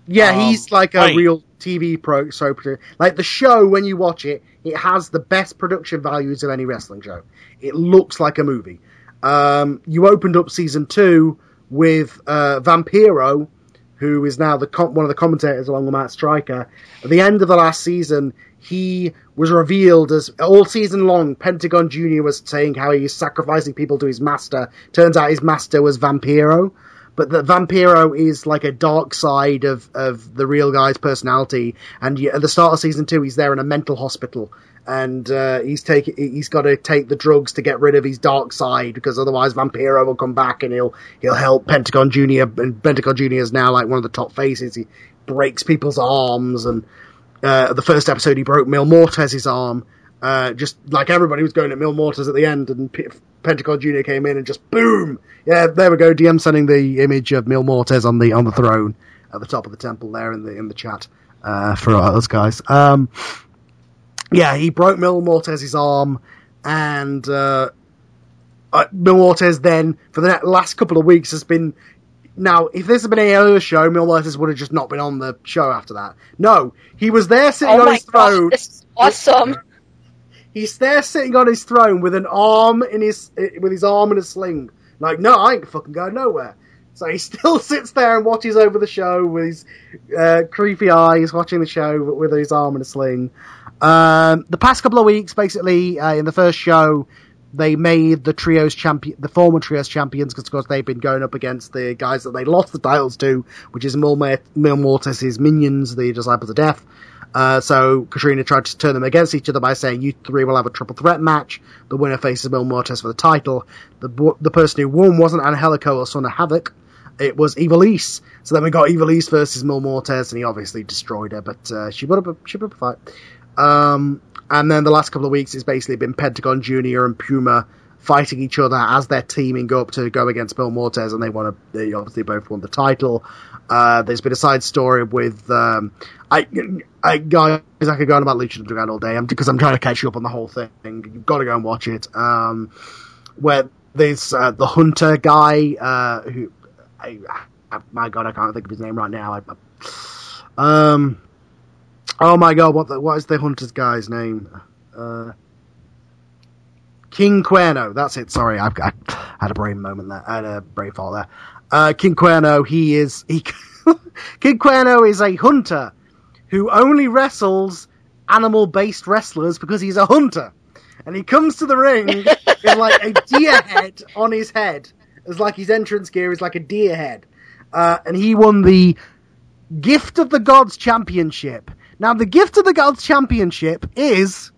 Yeah, Um, he's like a right. real TV pro soap. producer. Like the show, when you watch it, it has the best production values of any wrestling show. It looks like a movie. Um, you opened up season two with uh, Vampiro, who is now the one of the commentators along with Matt Striker. At the end of the last season, he was revealed as all season long. Pentagon Junior was saying how he's sacrificing people to his master. Turns out his master was Vampiro but that Vampiro is like a dark side of, of the real guy's personality. And at the start of season two, he's there in a mental hospital, and uh, he's take he's got to take the drugs to get rid of his dark side because otherwise Vampiro will come back and he'll he'll help Pentagon Junior. And Pentagon Junior is now like one of the top faces. He breaks people's arms, and uh, the first episode he broke Mil Muertes's arm. Uh, just like everybody was going at Mil Muertes at the end, and P- Pentagon Junior came in and just boom. Yeah, there we go. DM sending the image of Mil Muertes on the on the throne at the top of the temple there in the in the chat uh, for us guys. Um, yeah, he broke Mil Muertes's arm, and uh, uh, Mil Muertes then for the last couple of weeks has been. Now, if this had been any other show, Mil Muertes would have just not been on the show after that. No, he was there sitting Oh on his throne. this is awesome. He's there sitting on his throne with an arm in his with his arm in a sling. Like, no, I ain't fucking going nowhere. So he still sits there and watches over the show with his uh, creepy eyes, watching the show with his arm in a sling. Um, the past couple of weeks, basically, uh, in the first show, they made the trios champion, the former trios champions, because of course they've been going up against the guys that they lost the titles to, which is Mil, Mil Muertes' minions, the Disciples of Death. Uh, so Katrina tried to turn them against each other by saying you three will have a triple threat match. The winner faces Mil Muertes for the title. The the person who won wasn't Angelico or Son of Havoc. It was Ivelisse. So then we got Ivelisse versus Mil Muertes, and he obviously destroyed her, but uh, she put up a, she put up a fight. Um, and then the last couple of weeks it's basically been Pentagon Junior and Puma fighting each other as they're teaming up to go against Mil Muertes, and they want to. They obviously both won the title. Uh, there's been a side story with um, I, I guys. I could go on about Lucha Underground all day I'm, because I'm trying to catch you up on the whole thing. You've got to go and watch it. Um, where there's uh, the Hunter guy uh, who, I, I, my God, I can't think of his name right now. Um, oh my God, what the, what is the Hunter's guy's name? Uh, King Cuerno, that's it. Sorry, I've got, I had a brain moment there. I had a brain fart there. Uh, King Cuerno, he is he. King Cuerno is a hunter who only wrestles animal-based wrestlers because he's a hunter, and he comes to the ring with like a deer head on his head, as like his entrance gear is like a deer head, uh, and he won the Gift of the Gods Championship. Now, the Gift of the Gods Championship is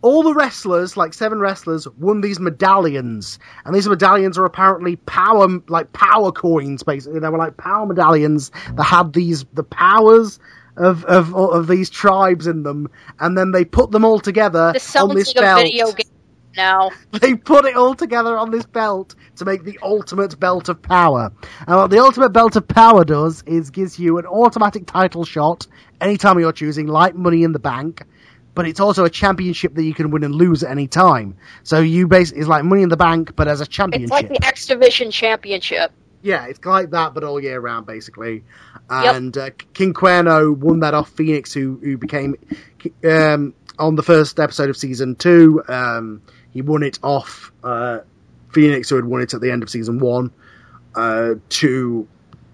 all the wrestlers, like seven wrestlers, won these medallions, and these medallions are apparently power, like power coins. Basically, they were like power medallions that had these the powers of of of these tribes in them, and then they put them all together This on this belt. video game now. They put it all together on this belt to make the ultimate belt of power. And what the ultimate belt of power does is gives you an automatic title shot anytime you're choosing, like Money in the Bank. But it's also a championship that you can win and lose at any time. So you basically it's like Money in the Bank, but as a championship. It's like the X Division Championship. Yeah, it's like that, but all year round, basically. And uh, King Cuerno won that off Phoenix, who who became um, on the first episode of season two. Um, he won it off uh, Phoenix, who had won it at the end of season one. Uh, to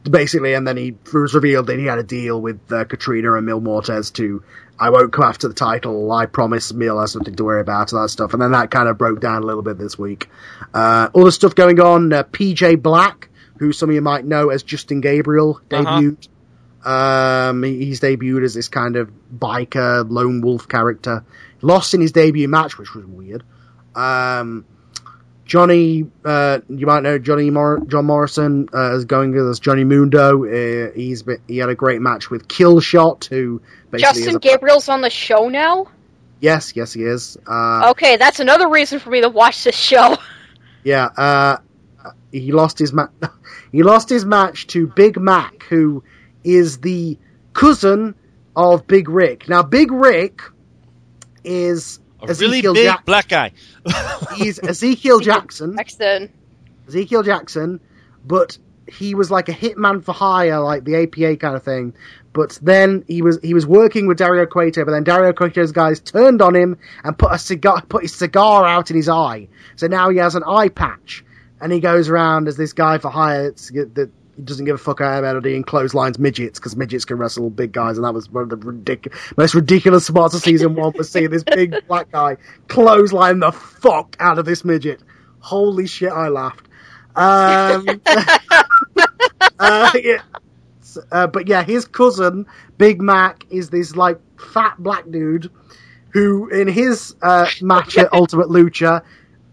basically, and then he was revealed that he had a deal with uh, Katrina and Mil Muertes to. I won't come after the title. I promise Mil has something to worry about, and that stuff. And then that kind of broke down a little bit this week. Uh, other stuff going on. Uh, PJ Black, who some of you might know as Justin Gabriel, debuted. Um, he's debuted as this kind of biker lone wolf character. Lost in his debut match, which was weird. Um, Johnny, uh, you might know Johnny Mor- John Morrison uh, is going as Johnny Mundo. Uh, he's been, he had a great match with Killshot, who basically Justin Gabriel's on the show now? yes, yes, he is. Uh, Okay, that's another reason for me to watch this show. Yeah, uh, he lost his ma- he lost his match to Big Mac, who is the cousin of Big Ryck. Now, Big Ryck is A Ezekiel really big Jack- black guy. he's Ezekiel Jackson. Jackson. Ezekiel Jackson, but he was like a hitman for hire, like the APA kind of thing. But then he was he was working with Dario Cueto, but then Dario Cueto's guys turned on him and put a cigar put his cigar out in his eye. So now he has an eye patch, and he goes around as this guy for hire that's- that he doesn't give a fuck about melody and clotheslines midgets because midgets can wrestle big guys, and that was one of the most ridiculous spots of season one for seeing this big black guy clothesline the fuck out of this midget. Holy shit, I laughed. Um, uh, yeah. Uh, but yeah, his cousin, Big Mac, is this like fat black dude who, in his uh, match at Ultimate Lucha,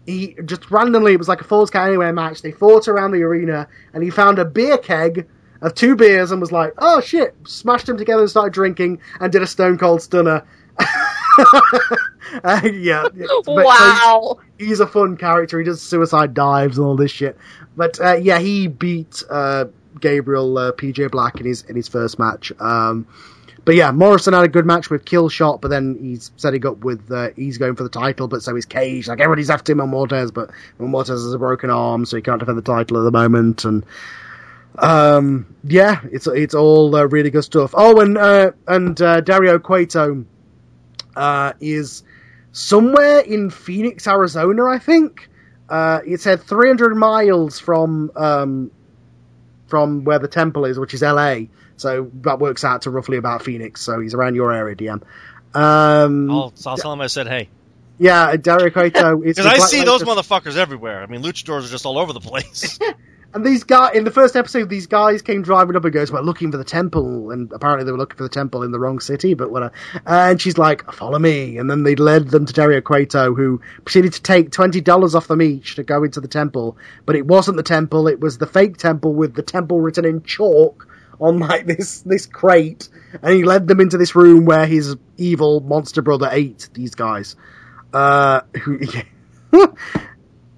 he just randomly, it was like a Falls Count Anywhere match. They fought around the arena and he found a beer keg of two beers and was like, oh shit, smashed them together and started drinking and did a Stone Cold Stunner. uh, yeah. but- so- Wow. he's a fun character. He does suicide dives and all this shit. But uh, yeah, he beat uh, Gabriel uh, PJ Black in his in his first match. Um, but yeah, Morrison had a good match with Killshot, but then he's setting up with uh, he's going for the title, but so is Cage. Like everybody's after him on Muertes, but Muertes has a broken arm, so he can't defend the title at the moment. And um, yeah, it's it's all uh, really good stuff. Oh, and uh, and uh, Dario Cueto uh, is somewhere in Phoenix, Arizona, I think. Uh, it said 300 miles from um, from where the temple is, which is LA. So that works out to roughly about Phoenix. So he's around your area, DM. Um, I'll, I'll tell him I said hey. yeah, Dario Cueto is Because I see those motherfuckers everywhere. I mean, luchadors are just all over the place. And these guys, in the first episode, these guys came driving up and goes, "We're looking for the temple," and apparently they were looking for the temple in the wrong city. But whatever. And she's like, "Follow me," and then they led them to Dario Cueto, who proceeded to take twenty dollars off them each to go into the temple. But it wasn't the temple; it was the fake temple with the temple written in chalk on like this this crate. And he led them into this room where his evil monster brother ate these guys. Uh, who.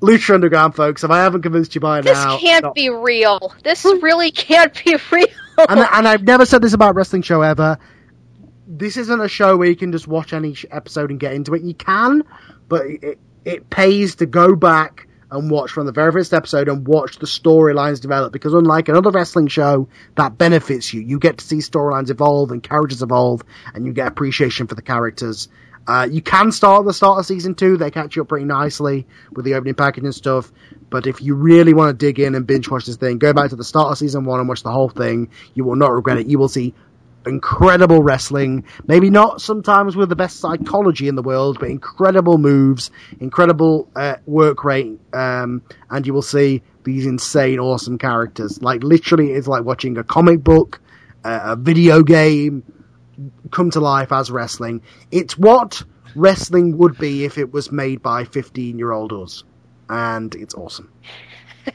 Lucha Underground, folks. If I haven't convinced you by This now, this can't stop. be real. This really can't be real. and, and I've never said this about wrestling show ever. This isn't a show where you can just watch any episode and get into it. You can, but it, it pays to go back and watch from the very first episode and watch the storylines develop. Because unlike another wrestling show, that benefits you. You get to see storylines evolve and characters evolve, and you get appreciation for the characters. Uh, you can start at the start of season two. They catch you up pretty nicely with the opening package and stuff. But if you really want to dig in and binge watch this thing, go back to the start of season one and watch the whole thing. You will not regret it. You will see incredible wrestling. Maybe not sometimes with the best psychology in the world, but incredible moves, incredible uh, work rate, um, and you will see these insane, awesome characters. Like literally, it's like watching a comic book, uh, a video game come to life as wrestling. It's what wrestling would be if it was made by 15 year old us. And it's awesome.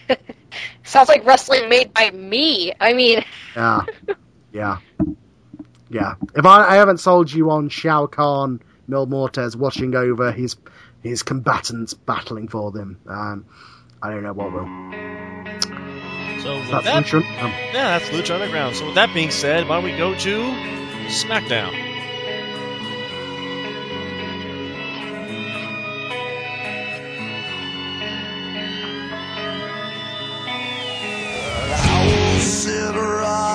Sounds like wrestling made by me. I mean, Yeah. Yeah. Yeah. If I, I haven't sold you on Shao Kahn, Mil Muertes watching over his his combatants battling for them, um, I don't know what will. so with That's that, Lucha. Um, yeah, that's Lucha Underground. So with that being said, why don't we go to SmackDown?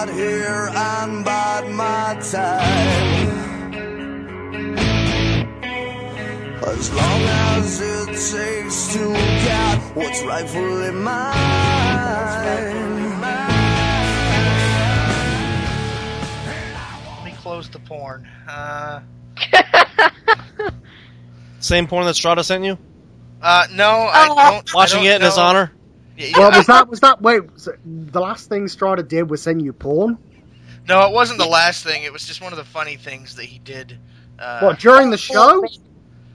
Right here and bide my time. As long as it takes to get what's rightfully mine. Let me close the porn. Uh, Same porn that Strada sent you? uh, no, I Oh. don't. I Watching don't it in his honor? Yeah, yeah, well, was that was that wait? So the last thing Strada did was send you porn. no, it wasn't the last thing. It was just one of the funny things that he did. Uh, What during the show?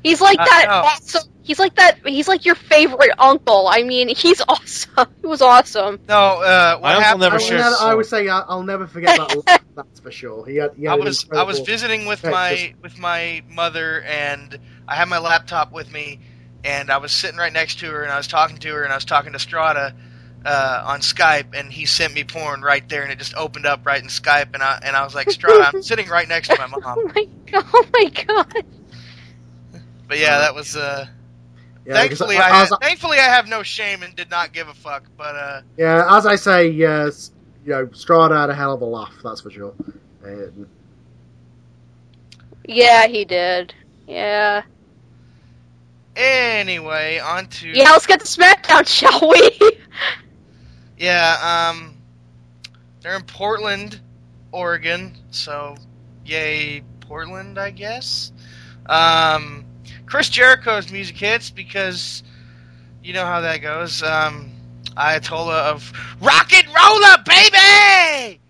he's like Uh, that. no. Awesome. He's like that. He's like your favorite uncle. I mean, he's awesome. He was awesome. No, uh, what My uncle never I, was- will shares never- I would say I, I'll never forget that. that's for sure. He had. He had I was I was visiting with my with my mother and I had my laptop with me and I was sitting right next to her and I was talking to her and I was talking to Strada uh, on Skype and he sent me porn right there and it just opened up right in Skype and I and I was like Strada I'm sitting right next to my mom. Oh mom. my. Oh my god. But yeah, that was. Uh, Yeah, thankfully, I- I, as had, thankfully I have no shame and did not give a fuck. But uh, Yeah, as I say, yes, you know, Strada had a hell of a laugh, that's for sure. Um, Yeah, he did. Yeah. Anyway, on to Yeah, let's get to SmackDown, shall we? Yeah, um, they're in Portland, Oregon, so yay, Portland, I guess. Um, Chris Jericho's music hits because you know how that goes. Um, Ayatollah of Rock and Roller, baby!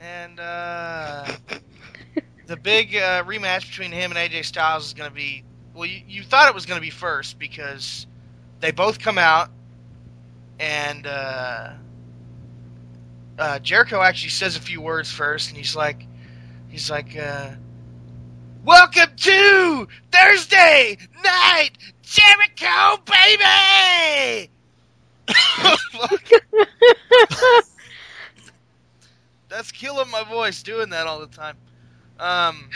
And, uh, the big uh, rematch between him and AJ Styles is going to be. Well, you, you thought it was going to be first because they both come out and uh, uh, Jericho actually says a few words first, and he's like, he's like, uh, "Welcome to Thursday Night Jericho, baby." That's killing my voice doing that all the time. Um,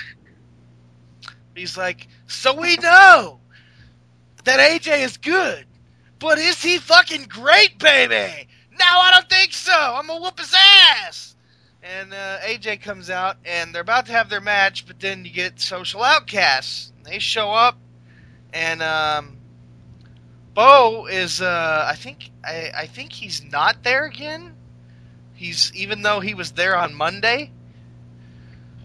he's like, "So we know that AJ is good." But is he fucking great, baby? No, I don't think so. I'm gonna whoop his ass. And uh, AJ comes out, and they're about to have their match, but then you get social outcasts. They show up, and um, Bo is. Uh, I think. I, I think he's not there again. He's even though he was there on Monday.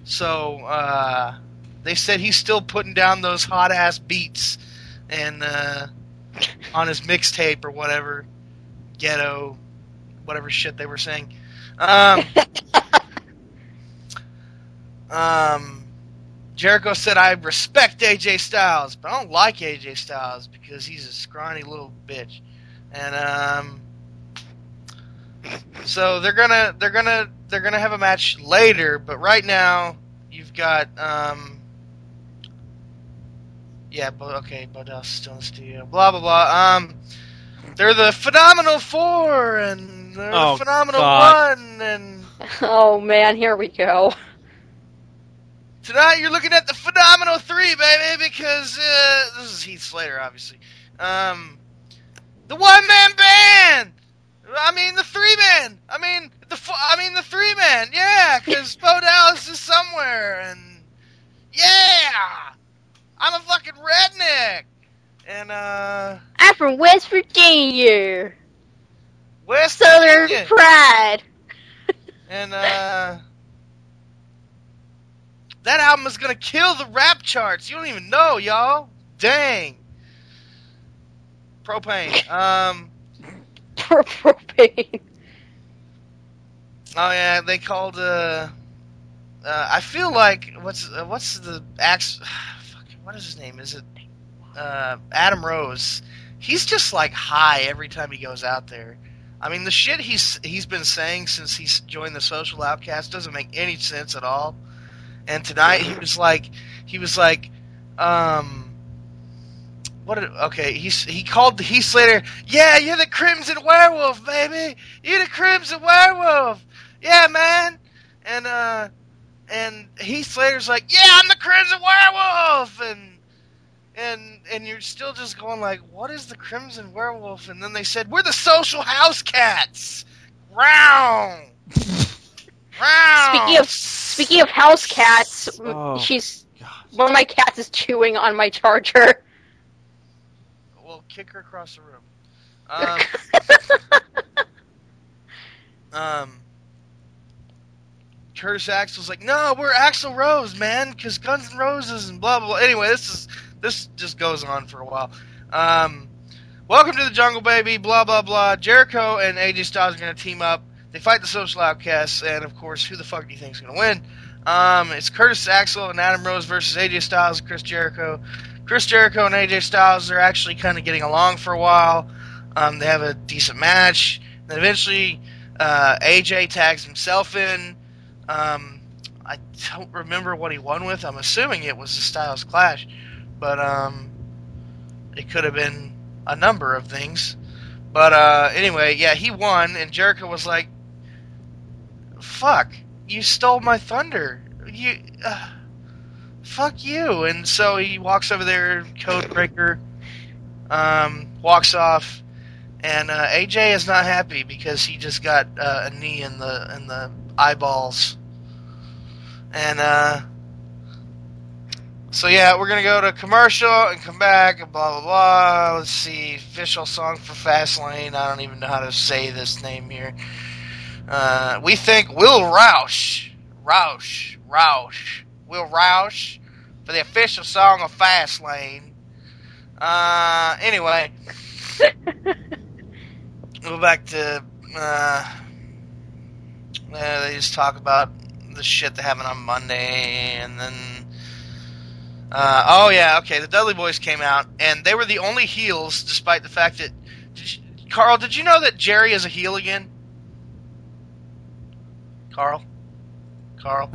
So uh, they said he's still putting down those hot ass beats, and. Uh, on his mixtape or whatever, ghetto, whatever shit they were saying. Um, um, Jericho said, "I respect AJ Styles, but I don't like AJ Styles because he's a scrawny little bitch." And um, so they're gonna they're gonna they're gonna have a match later, but right now you've got um, yeah, but okay, but uh, still in the studio. Blah blah blah. Um, they're the Phenomenal Four and they're Oh, the Phenomenal God. One, and oh man, here we go. tonight you're looking at the Phenomenal Three, baby, because uh, this is Heath Slater, obviously. Um, the one man band. I mean the three man. I mean the fo- I mean the three man. Yeah, because Bo Dallas is somewhere, and yeah, I'm a fucking redneck. And uh, I'm from West Virginia. West Southern Virginia. Pride. And uh that album is gonna kill the rap charts. You don't even know, y'all. Dang. Propane. Um propane. oh yeah, they called uh uh I feel like what's uh, what's the ax fuck, what is his name? Is it uh Adam Rose? He's just like high every time he goes out there. I mean, the shit he's he's been saying since he's joined the Social Outcast doesn't make any sense at all. And tonight he was like, he was like, um, what? Did, okay, he's he called the Heath Slater. Yeah, you're the Crimson Werewolf, baby. You're the Crimson Werewolf. Yeah, man. And uh, and Heath Slater's like, yeah, I'm the Crimson Werewolf, and and and you're still just going like, what is the Crimson Werewolf? And then they said, we're the Social House Cats. Round. Round. Speaking of speaking of house cats, Oh, she's one of my cats is chewing on my charger. Well, kick her across the room. Um, um, Curtis Axel's like, no, we're Axel Rose, man, because Guns N' Roses and blah blah blah. Anyway, this is this just goes on for a while. Um, welcome to the Jungle, baby. Blah blah blah. Jericho and AJ Styles are gonna team up. They fight the Social Outcasts, and of course, who the fuck do you think's gonna win? Um, it's Curtis Axel and Adam Rose versus AJ Styles and Chris Jericho. Chris Jericho and AJ Styles are actually kind of getting along for a while. Um, they have a decent match. Then eventually, uh, AJ tags himself in. Um, I don't remember what he won with. I'm assuming it was the Styles Clash, but um, it could have been a number of things. But uh, anyway, yeah, he won, and Jericho was like, "Fuck, you stole my thunder. You, uh, fuck you. And so he walks over there, Codebreaker, um, walks off, and uh, AJ is not happy because he just got uh, a knee in the in the eyeballs. And uh, so yeah, we're gonna go to commercial and come back and blah blah blah. Let's see, official song for Fastlane. I don't even know how to say this name here. Uh, we think Will Roush, Roush, Roush, Will Roush for the official song of Fastlane. Uh, anyway, go back to uh, uh, they just talk about the shit that happened on Monday, and then uh, oh yeah, okay, the Dudley Boyz came out, and they were the only heels, despite the fact that did you, Carl, did you know that Jerry is a heel again? Carl, Carl.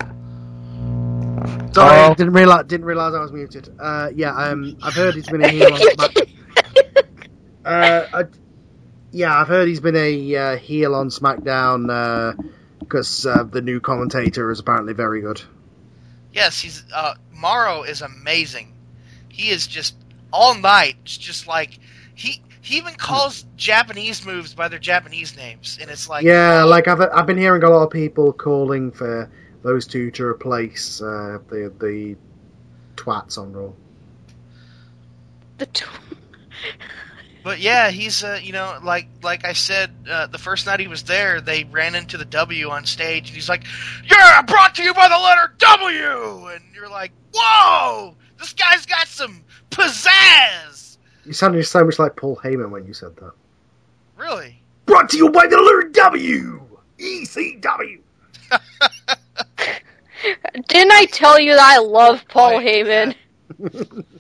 Sorry, Oh. Didn't realize didn't realize I was muted. Uh, yeah, um, I've heard he's been a heel on Smack. Uh, I, yeah, I've heard he's been a uh, heel on SmackDown because uh, the new commentator is apparently very good. Yes, he's uh, Mauro is amazing. He is just all night, it's just like he he even calls Japanese moves by their Japanese names, and it's like yeah, like I've I've been hearing a lot of people calling for those two to replace uh, the the twats on Raw. The t- But yeah, he's uh, you know like like I said uh, the first night he was there, they ran into the W on stage, and he's like, "Yeah, brought to you by the letter W," and you're like, "Whoa, this guy's got some pizzazz." You sounded so much like Paul Heyman when you said that. Really? Brought to you by the letter W, ECW. Didn't I tell you that I love Paul Right. Heyman?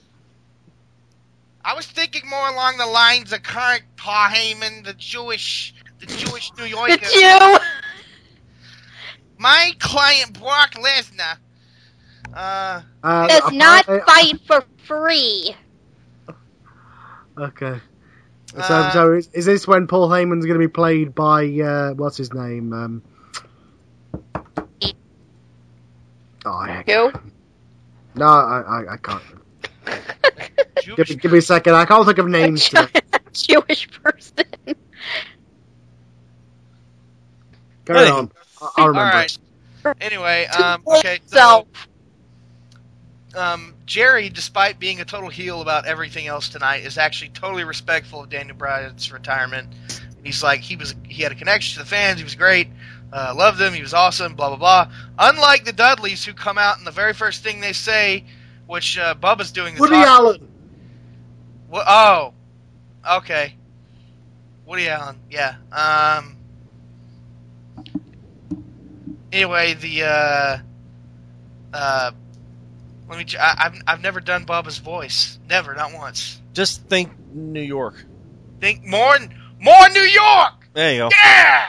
I was thinking more along the lines of current Paul Heyman, the Jewish, the Jewish New The Yorker. Jew. My client Brock Lesnar. Uh, Uh, Does not apparently- fight for free. Okay. So, Uh, so is, is this when Paul Heyman's going to be played by uh, what's his name? Um, oh heck. Who? No, I, I, I can't. Give me, give me a second. I can't think of names. A today. Jewish person. Carry Hey. on. I, I'll remember. All right. Anyway, um, okay. So, um, Jerry, despite being a total heel about everything else tonight, is actually totally respectful of Daniel Bryan's retirement. He's like he was he had a connection to the fans. He was great. Uh, loved him. He was awesome. Blah blah blah. Unlike the Dudleys, who come out and the very first thing they say, which uh, Bubba's doing the Woody talking- Allen. Wha- oh, okay. Woody Allen, yeah. Um. Anyway, the uh, uh, let me. ch- I, I've I've never done Bubba's voice. Never, not once. Just think New York. Think more, more New York. There you go. Yeah.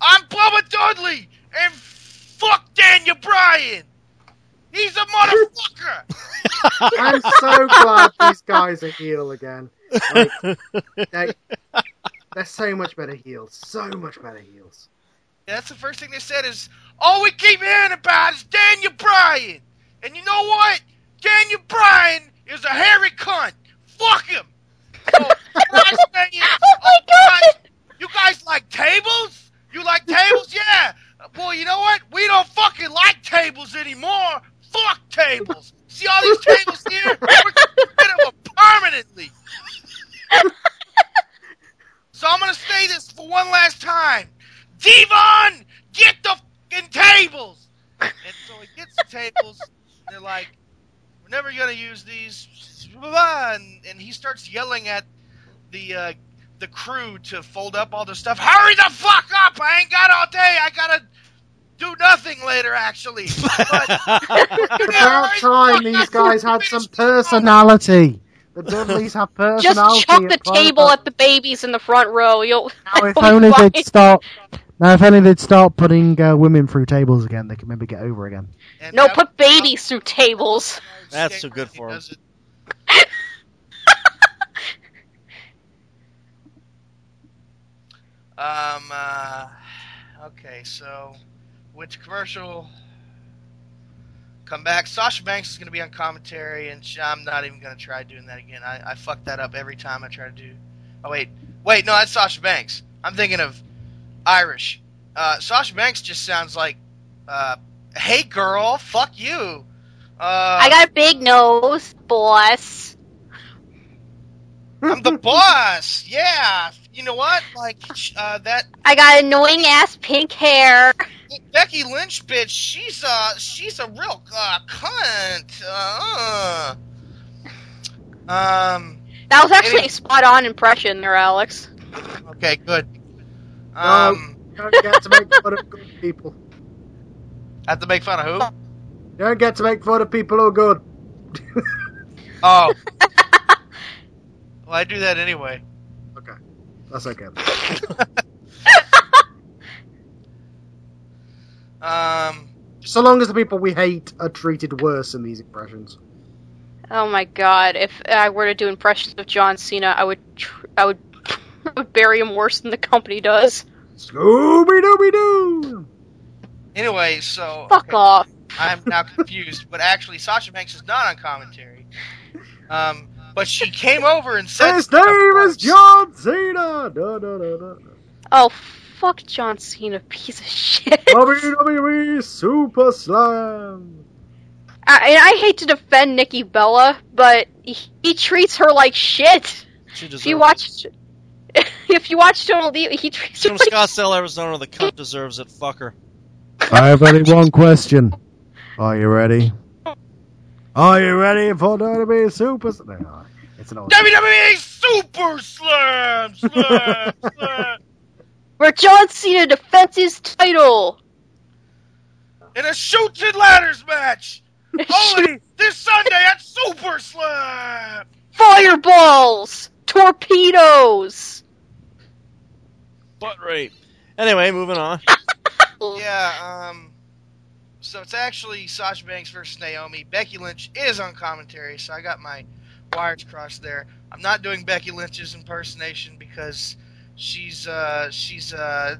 I'm Bubba Dudley, and fuck Daniel Bryan. He's a motherfucker. I'm so glad these guys are heel again. Like, they, they're so much better heels. So much better heels. That's the first thing they said is, all we keep hearing about is Daniel Bryan. And you know what? Daniel Bryan is a hairy cunt. Fuck him. So, what saying, Oh my oh, you god! guys, you guys like tables? You like tables? Yeah. Boy, you know what? We don't fucking like tables anymore. Fuck tables. See all these tables here? We're rid of permanently. So I'm gonna say this for one last time. Devon, get the fucking tables. And so he gets the tables. They're like, we're never gonna use these. And, and he starts yelling at the uh, the crew to fold up all their stuff. Hurry the fuck up! I ain't got all day. I gotta do nothing later, actually. But, About time these guys had some personality. The Dudleys have personality. Just chuck the at table at the babies in the front row. You'll. Now, if only fine. they'd start. Now, if only they'd start putting uh, women through tables again, they could maybe get over again. and No, put babies through tables. That's so good for him. Does it. Um. Uh, okay, so which commercial? come back. Sasha Banks is going to be on commentary, and I'm not even going to try doing that again. I, I fuck that up every time I try to do. Oh wait, wait, no, that's Sasha Banks. I'm thinking of Irish. Uh, Sasha Banks just sounds like, uh, "Hey girl, fuck you." Uh, I got a big nose, boss. I'm the boss. Yeah, you know what? Like uh, that I got annoying ass pink hair. Becky Lynch bitch. She's a she's a real uh, cunt. Uh, um. That was actually Any- a spot on impression there, Alex. Okay, good. Um. You don't get to make fun of good people. Have to make fun of who? You don't get to make fun of people who are good. Oh. well, I do that anyway. okay, that's okay. Um. So long as the people we hate are treated worse in these impressions. Oh my god! If I were to do impressions of John Cena, I would, tr- I would, I would bury him worse than the company does. Scooby Dooby Doo! Anyway, so Fuck okay, off. I'm now confused. But actually, Sasha Banks is not on commentary. Um. But she came over and said, His name is John Cena! Da, da, da, da. Oh fuck John Cena, piece of shit. WWE Super Slam! I, I hate to defend Nikki Bella, but he, he treats her like shit. She If deserves you it. watch, if you watch Total Divas, he treats She's her from like Scottsdale, Arizona. The cunt deserves it. Fuck her. I have only one question. Are you ready? Are you ready for WWE Super Slam? No, it's an old. WWE Super Slam, Slam, Slam, where John Cena defends his title. in a shoots and ladders match. Only this Sunday at Super Slam. Fireballs, torpedoes. Butt rape. Anyway, moving on. Yeah, um, so it's actually Sasha Banks versus Naomi. Becky Lynch is on commentary, so I got my wires crossed there. I'm not doing Becky Lynch's impersonation because she's uh she's uh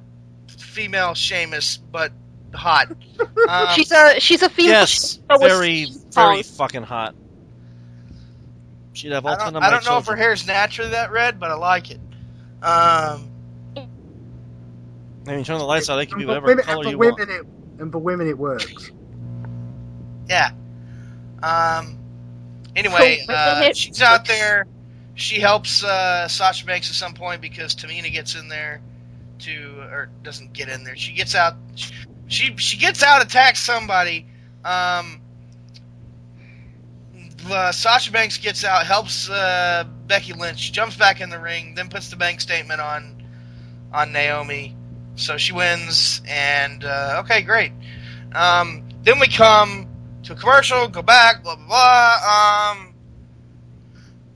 female Sheamus but hot. Um, she's a she's a female. yes, but with very, songs. very fucking hot. She'd have all I ten don't, of I don't know if her children. hair's naturally that red, but I like it. Um, I mean, turn the lights out. They can be whatever women, color you women want. it, and for women it works. yeah. Um. Anyway, uh, she's out there. She helps uh, Sasha Banks at some point because Tamina gets in there to, or doesn't get in there. She gets out. She she gets out, attacks somebody. Um. Uh, Sasha Banks gets out, helps uh, Becky Lynch, jumps back in the ring, then puts the bank statement on on Naomi. So she wins, and uh, okay, great. Um, then we come to a commercial, go back, blah blah blah. Um,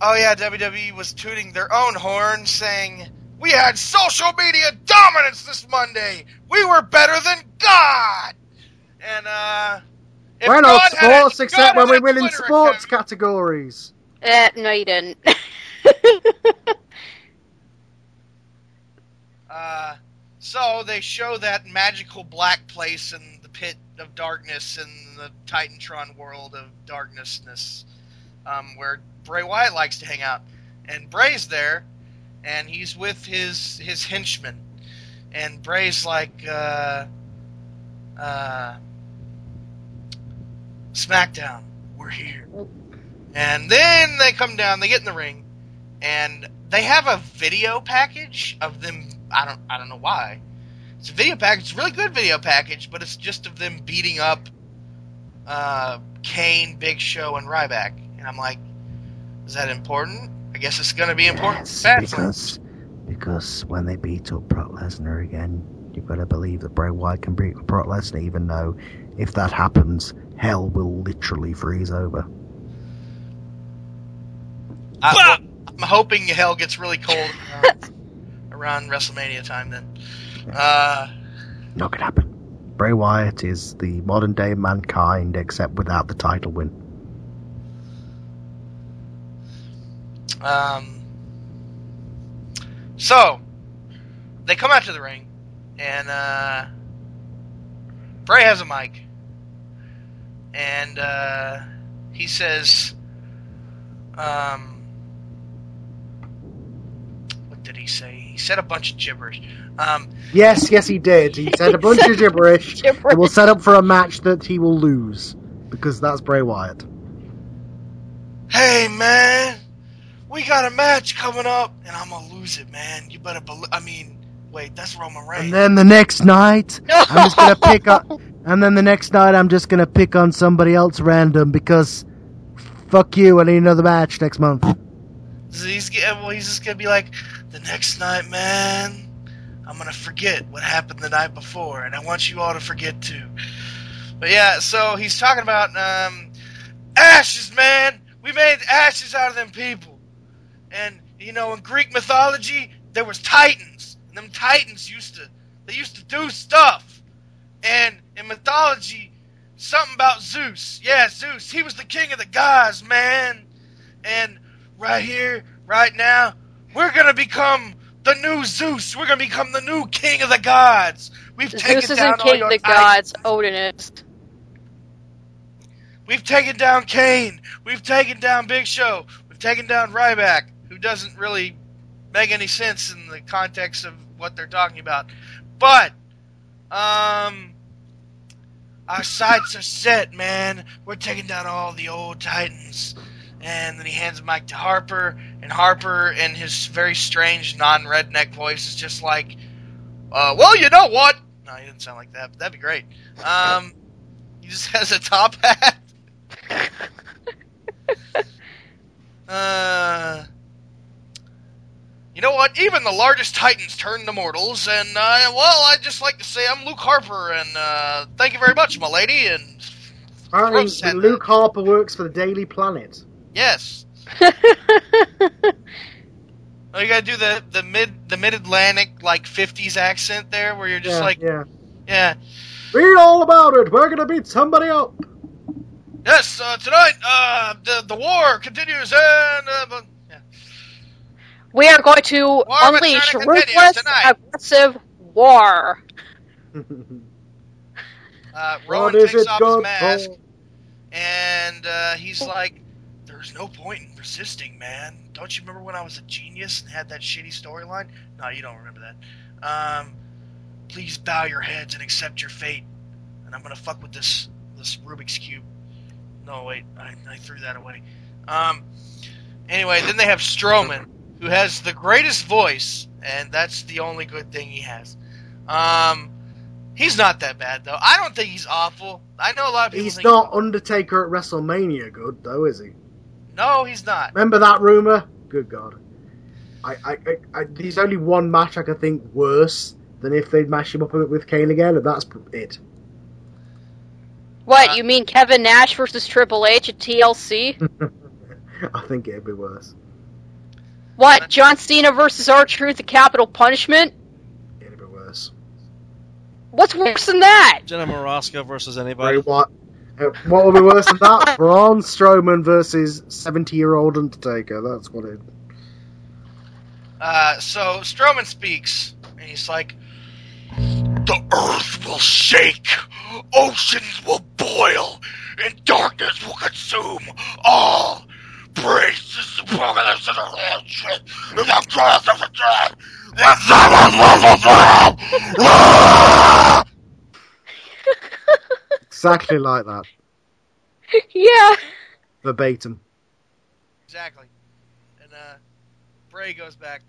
oh yeah, WWE was tooting their own horn, saying we had social media dominance this Monday. We were better than God. And uh, if We're not God had sports except when we a win in sports account- categories. Uh, no, you didn't. Uh, so they show that magical black place in the pit of darkness in the Titantron world of darknessness, um, where Bray Wyatt likes to hang out, and Bray's there, and he's with his his henchmen, and Bray's like, uh, uh, SmackDown, we're here, and then they come down, they get in the ring, and they have a video package of them. I don't I don't know why. It's a video package. It's a really good video package, but it's just of them beating up uh, Kane, Big Show, and Ryback. And I'm like, is that important? I guess it's going to be important. Yes, because because when they beat up Brock Lesnar again, you've got to believe that Bray Wyatt can beat Brock Lesnar, even though if that happens, hell will literally freeze over. I, I'm hoping hell gets really cold around, around WrestleMania time. Then, uh, Not gonna happen. Bray Wyatt is the modern day mankind, except without the title win. Um, so they come out to the ring, and uh, Bray has a mic, and uh, he says, um, "What did he say?" He said a bunch of gibberish. Um, Yes, yes, he did. He said a bunch of gibberish. Gibberish. will set up for a match that he will lose because that's Bray Wyatt. hey man, we got a match coming up, and I'm gonna lose it, man. You better believe. I mean, wait, that's Roman Reigns. And then the next night, I'm just gonna pick up. And then the next night, I'm just gonna pick on somebody else random because, fuck you. I need another match next month. He's well, he's just gonna be like, the next night, man, I'm gonna forget what happened the night before, and I want you all to forget too. But yeah, so he's talking about um, ashes, man. We made ashes out of them people, and you know, in Greek mythology, there was titans, and them titans used to they used to do stuff, and in mythology, something about Zeus. Yeah, Zeus. He was the king of the gods, man, and right here, right now, we're gonna become the new Zeus. We're gonna become the new king of the gods. We've taken Zeus down isn't all king your of the gods. Odin is. We've taken down Kane. We've taken down Big Show. We've taken down Ryback, who doesn't really make any sense in the context of what they're talking about. But, um, our sights are set, man. We're taking down all the old Titans. And then he hands the mic to Harper, and Harper, in his very strange non-redneck voice, is just like, uh, "Well, you know what?" No, he didn't sound like that. But that'd be great. Um, he just has a top hat. Uh, you know what? Even the largest titans turn to mortals, and uh, well, I'd just like to say I'm Luke Harper, and uh, thank you very much, my lady. And Apparently, Luke Harper works for the Daily Planet. Yes, oh, you gotta do the the mid the mid Atlantic like '50s accent there, where you're just yeah, like, yeah. yeah, Read all about it. We're gonna beat somebody up. yes, uh, tonight uh, the the war continues, and uh, yeah. we are going to War unleash ruthless, tonight. aggressive war. Uh, Rowan takes off his mask. for? And uh, he's like, "There's no point in persisting, man. Don't you remember when I was a genius and had that shitty storyline? No, you don't remember that. Um, please bow your heads and accept your fate. And I'm gonna fuck with this this Rubik's cube. No, wait, I, I threw that away. Um, anyway, then they have Strowman, who has the greatest voice, and that's the only good thing he has. Um, he's not that bad though. I don't think he's awful. I know a lot of people. He's not Undertaker at WrestleMania good, though, is he? No, he's not. Remember that rumor? Good God. I, I, I, I, there's only one match I could think worse than if they'd mash him up with Kane again, and that's it. What, Uh, you mean Kevin Nash versus Triple H at TLC? I think it'd be worse. What, John Cena versus R Truth at Capital Punishment? It'd be worse. What's worse than that? Jenna Maraska versus Bray anybody. Wyatt. Uh, what would be worse than that? Braun Strowman versus 70 year old Undertaker. That's what it. Uh, so Strowman speaks, and he's like, "The earth will shake, oceans will boil, and darkness will consume all. Praise is the apocalypse of the land, and the cross of the dead, and the dead. Exactly like that. yeah. Verbatim. Exactly. And uh, Bray goes back.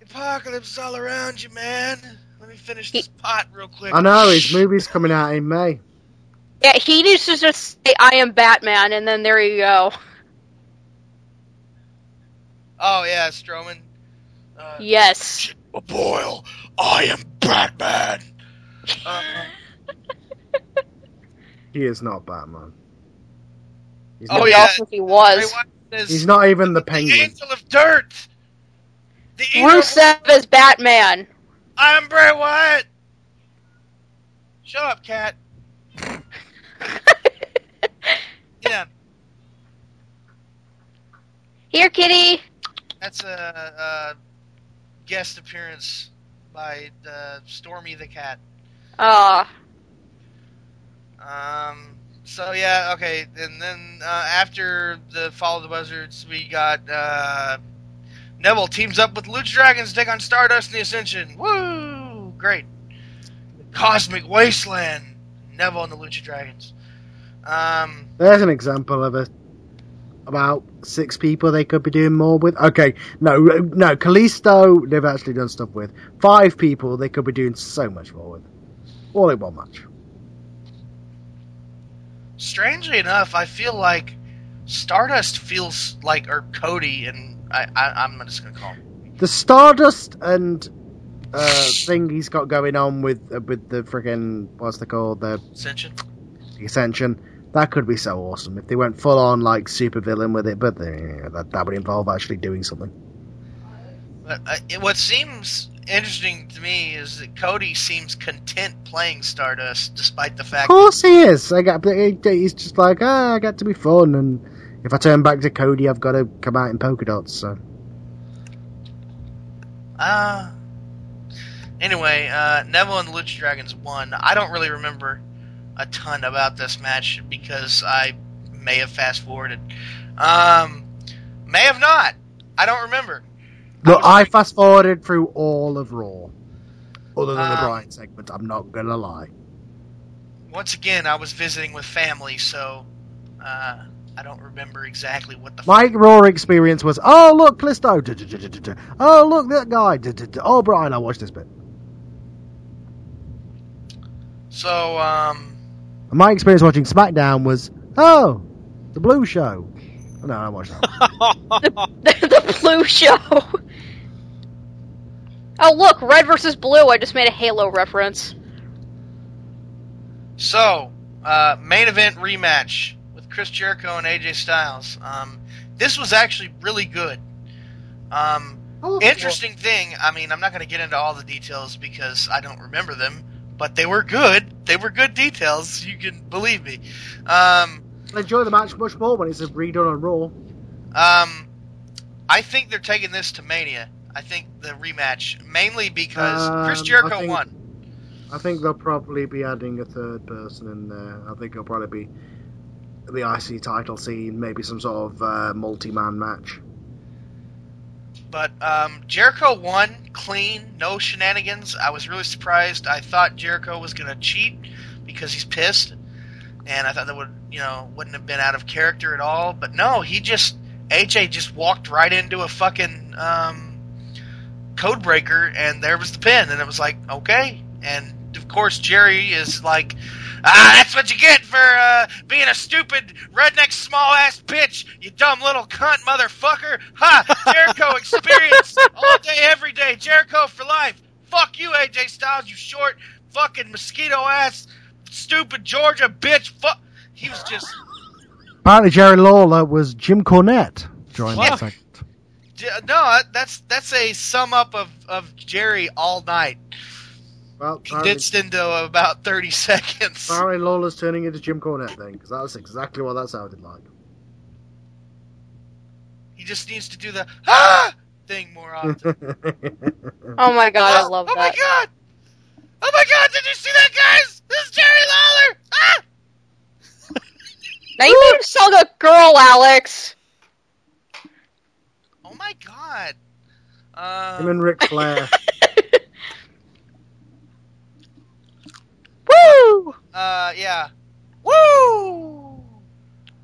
Apocalypse is all around you, man. Let me finish this pot real quick. I know, his movie's coming out in May. Yeah, he needs to just say, I am Batman, and then there you go. Oh yeah, Strowman. Uh, Yes. a boil. I am Batman. Uh, He is not Batman. He's, Oh, not, we yeah. all think he was. He's not even the the penguin. angel of dirt. The eater of- Rusev is Batman. I'm Bray Wyatt. Shut up, cat. Yeah, Here, kitty. that's a, a guest appearance by uh, Stormy the cat. Ah, Um, so yeah, okay, and then uh, after the fall of the Buzzards, we got uh, Neville teams up with Lucha Dragons to take on Stardust and the Ascension. Woo! Great. Cosmic Wasteland. Neville and the Lucha Dragons. Um, There's an example of a about six people they could be doing more with. Okay, no, no, Kalisto they've actually done stuff with. Five people they could be doing so much more with. All in one match. Strangely enough, I feel like Stardust feels like, or Cody, and I, I, I'm just gonna call him. The Stardust and uh, thing he's got going on with uh, with the friggin' what's they called the Ascension. The Ascension. That could be so awesome if they went full on like super villain with it, but uh, that that would involve actually doing something. But uh, it, what seems interesting to me is that Cody seems content playing Stardust, despite the fact. Of course he is. I got. He's just like, ah, I got to be fun, and if I turn back to Cody, I've got to come out in polka dots. So Uh, anyway, uh, Neville and the Lucha Dragons won. I don't really remember a ton about this match because I may have fast forwarded. Um, may have not. I don't remember. Look, I fast forwarded through all of Raw, other than the Um, Bryan segment. I'm not gonna lie. Once again, I was visiting with family, so uh, I don't remember exactly what the. My Raw experience was, oh look, Kalisto. duh, duh, duh, duh, duh, duh. Oh look, that guy. duh, duh, duh. Oh Bryan, I watched this bit. So, um, my experience watching SmackDown was, oh, the Blue Show. No, I watched that. the blue show. Oh look, red versus blue. I just made a Halo reference. So, uh, main event rematch with Chris Jericho and AJ Styles. Um, this was actually really good. Um, interesting thing, I mean, I'm not going to get into all the details because I don't remember them, but they were good. They were good details. You can believe me. Um, I enjoy the match much more when it's a redone on Raw. um, I think they're taking this to Mania. I think the rematch mainly because Chris Um, Jericho I think- won. I think they'll probably be adding a third person in there. I think it'll probably be the IC title scene, maybe some sort of uh, multi-man match. But um, Jericho won clean, no shenanigans. I was really surprised. I thought Jericho was going to cheat because he's pissed, and I thought that would, you know, wouldn't have been out of character at all. But no, he just AJ just walked right into a fucking um, code breaker, and there was the pin, and it was like okay. And of course, Jerry is like, ah, that's what you get for uh, being a stupid redneck small ass bitch, you dumb little cunt motherfucker. Ha! Jericho experience all day, every day. Jericho for life. Fuck you, AJ Styles, you short fucking mosquito ass stupid Georgia bitch. Fuck. He was just. Apparently, Jerry Lawler was Jim Cornette during that Fuck. segment. J- No, that's that's a sum up of, of Jerry all night, Well, apparently, condensed into about thirty seconds. apparently Lawler's turning into Jim Cornette then, because that's exactly what that sounded like. He just needs to do the ah thing more often. Oh my god, I love that. oh my god! Oh my god! Did you see that, guys? This is Jerry Lawler. Ah! Now you made him sound a girl, Alex. My god! Him Um, and Ric Flair. Woo! uh, yeah. Woo!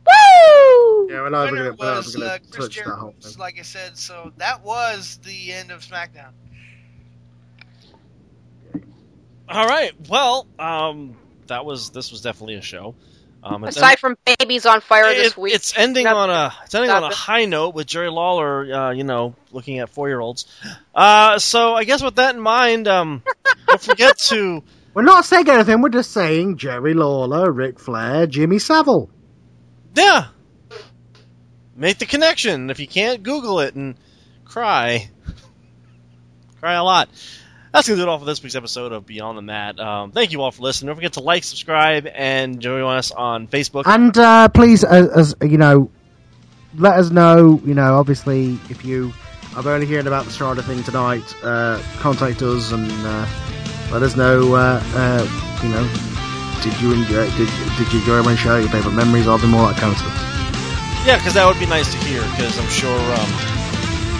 Woo! yeah, we're not Winner going to was uh, Chris touch that whole thing. like I said. So that was the end of SmackDown. All right. Well, um, that was this was definitely a show. Um, it's Aside from babies on fire this week. It's ending Nothing. on a it's ending on a high note with Jerry Lawler, uh, you know, looking at four year olds. Uh, so I guess with that in mind, um, don't forget to We're not saying anything, we're just saying Jerry Lawler, Ric Flair, Jimmy Savile. yeah, make the connection. If you can't, Google it and cry, cry a lot. That's gonna do it all for this week's episode of Beyond the Mat. Um, thank you all for listening. Don't forget to like, subscribe, and join us on Facebook. And uh, please, as, as you know, let us know. You know, obviously, if you are only hearing about the Strada thing tonight, uh, contact us and uh, let us know. Uh, uh, you know, Did you enjoy? Did, did you enjoy my show? Your favorite memories of them, all that kind of stuff. Yeah, because that would be nice to hear. Because I'm sure, um,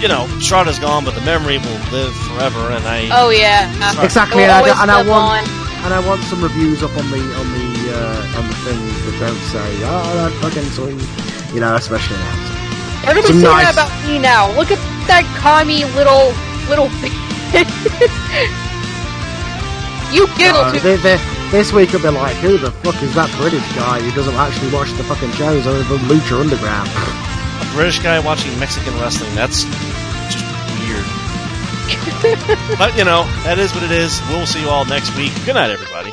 you know, Strada's gone, but the memory will live forever. And I, Oh yeah. Exactly, It'll and I, and I want on. and I want some reviews up on the on the uh, on the thing that don't say, "Oh, that fucking sweet," you know, especially now. Everybody Some say nice- that about me now. Look at that commie little little. Thing. You giggle Uh, they, they, this week will be like, who the fuck is that British guy who doesn't actually watch the fucking shows other than Lucha Underground? a British guy watching Mexican wrestling, that's just weird. but, you know, that is what it is. We'll see you all next week. Good night, everybody.